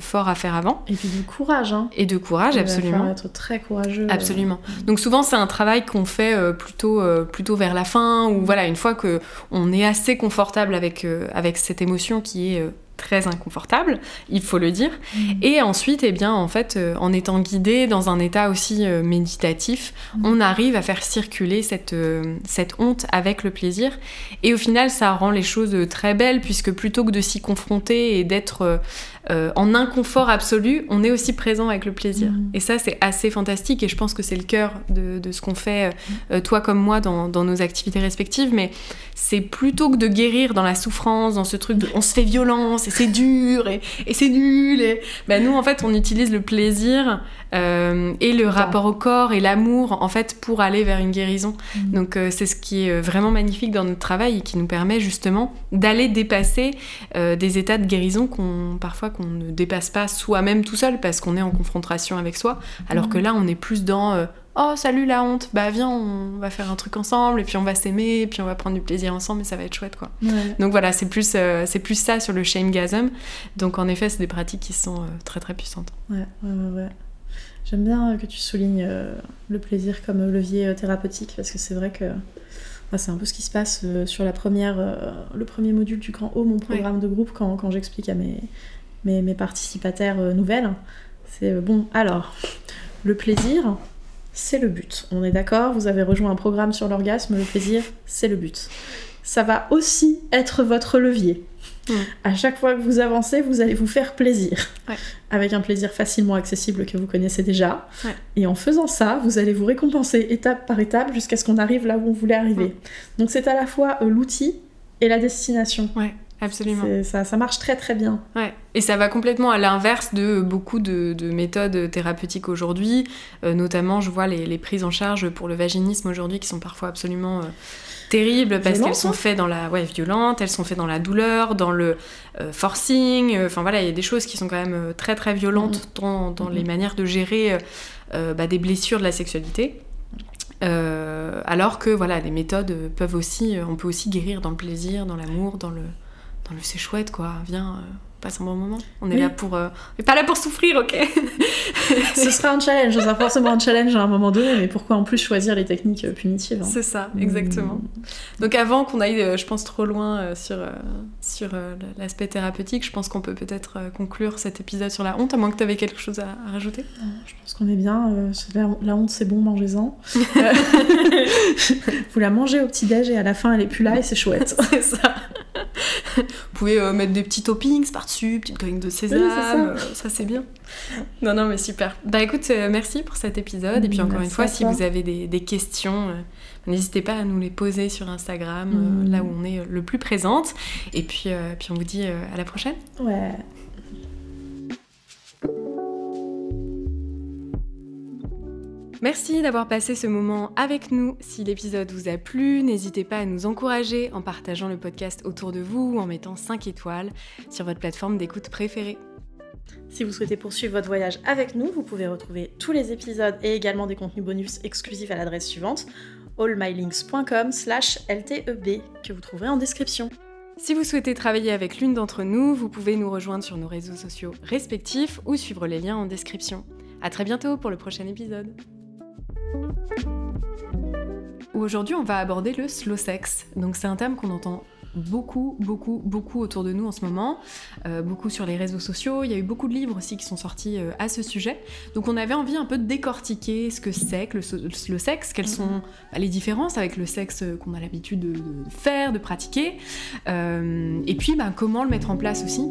fort à faire avant. Et puis du courage. Hein. Et de courage, absolument. Il être très courageux. Absolument. Donc souvent, c'est un travail qu'on fait plutôt, plutôt vers la fin, ou voilà, une fois que on est assez confortable avec, avec cette émotion qui est très inconfortable, il faut le dire. Mm. Et ensuite, eh bien, en fait, euh, en étant guidé dans un état aussi euh, méditatif, mm. on arrive à faire circuler cette, euh, cette honte avec le plaisir. Et au final, ça rend les choses très belles, puisque plutôt que de s'y confronter et d'être en inconfort absolu, on est aussi présent avec le plaisir. Mm. Et ça, c'est assez fantastique et je pense que c'est le cœur de, ce qu'on fait, toi comme moi, dans, nos activités respectives. Mais c'est plutôt que de guérir dans la souffrance, dans ce truc de on se fait violence et c'est dur et, c'est nul. Et... Ben, nous, en fait, on utilise le plaisir euh, et le rapport au corps et l'amour, en fait, pour aller vers une guérison. Mm. Donc, c'est ce qui est vraiment magnifique dans notre travail et qui nous permet justement d'aller dépasser des états de guérison qu'on parfois qu'on ne dépasse pas soi-même tout seul parce qu'on est en confrontation avec soi, alors que mhm. là on est plus dans euh, oh salut la honte, bah viens on va faire un truc ensemble et puis on va s'aimer et puis on va prendre du plaisir ensemble et ça va être chouette quoi. Donc voilà c'est plus euh, c'est plus ça sur le shame gasm. Donc en effet c'est des pratiques qui sont euh, très très puissantes. Ouais ouais ouais. J'aime bien que tu soulignes le plaisir comme levier thérapeutique parce que c'est vrai que c'est un peu ce qui se passe sur la première, le premier module du Grand O, mon programme de groupe, quand, quand j'explique à mes, mes, participataires euh, nouvelles. C'est euh, bon, alors, le plaisir, c'est le but. On est d'accord, vous avez rejoint un programme sur l'orgasme, le plaisir, c'est le but. Ça va aussi être votre levier. Mm. À chaque fois que vous avancez, vous allez vous faire plaisir. Avec un plaisir facilement accessible que vous connaissez déjà. Et en faisant ça, vous allez vous récompenser étape par étape jusqu'à ce qu'on arrive là où on voulait arriver. Mm. Donc c'est à la fois euh, l'outil et la destination. Absolument. Ça, ça, marche très très bien. Ouais. Et ça va complètement à l'inverse de beaucoup de, méthodes thérapeutiques aujourd'hui. Euh, notamment, je vois les, prises en charge pour le vaginisme aujourd'hui qui sont parfois absolument euh, terribles parce qu'elles sont hein. faites dans la ouais violente, elles sont faites dans la douleur, dans le euh, forcing. Enfin voilà, il y a des choses qui sont quand même très très violentes mm-hmm. dans, les mm-hmm. manières de gérer bah, des blessures de la sexualité. alors que voilà, les méthodes peuvent aussi, on peut aussi guérir dans le plaisir, dans l'amour, dans le dans le c'est chouette quoi, viens, euh, passe un bon moment. On est là pour. Euh, on pas là pour souffrir, ok? Ce sera un challenge, ce sera forcément un challenge à un moment donné, mais pourquoi en plus choisir les techniques euh, punitives hein? C'est ça, exactement. Hmm. Donc avant qu'on aille, euh, je pense, trop loin sur, sur l'aspect thérapeutique, je pense qu'on peut peut-être conclure cet épisode sur la honte, à moins que tu avais quelque chose à, rajouter. Je pense qu'on est bien. la honte, c'est bon, mangez-en. Vous la mangez au petit-déj et à la fin, elle est plus là et c'est chouette. c'est ça. Vous pouvez euh, mettre des petits toppings par-dessus, petite graine de sésame, ça, c'est bien. Non, non, mais super. Bah écoute, euh, merci pour cet épisode. et puis encore une fois, si vous avez des, questions, euh, n'hésitez pas à nous les poser sur Instagram, mm. là où on est le plus présente. Et puis, puis on vous dit à la prochaine. Ouais. Merci d'avoir passé ce moment avec nous. Si l'épisode vous a plu, n'hésitez pas à nous encourager en partageant le podcast autour de vous ou en mettant 5 étoiles sur votre plateforme d'écoute préférée. Si vous souhaitez poursuivre votre voyage avec nous, vous pouvez retrouver tous les épisodes et également des contenus bonus exclusifs à l'adresse suivante allmylinks.com slash lteb que vous trouverez en description. Si vous souhaitez travailler avec l'une d'entre nous, vous pouvez nous rejoindre sur nos réseaux sociaux respectifs ou suivre les liens en description. A très bientôt pour le prochain épisode. Aujourd'hui, on va aborder le slow sex. Donc, c'est un terme qu'on entend beaucoup, beaucoup, beaucoup autour de nous en ce moment, euh, beaucoup sur les réseaux sociaux. Il y a eu beaucoup de livres aussi qui sont sortis euh, à ce sujet. Donc on avait envie un peu de décortiquer ce que c'est que le, slow sex, quelles sont bah, les différences avec le sexe qu'on a l'habitude de, faire, de pratiquer, euh, et puis bah, comment le mettre en place aussi.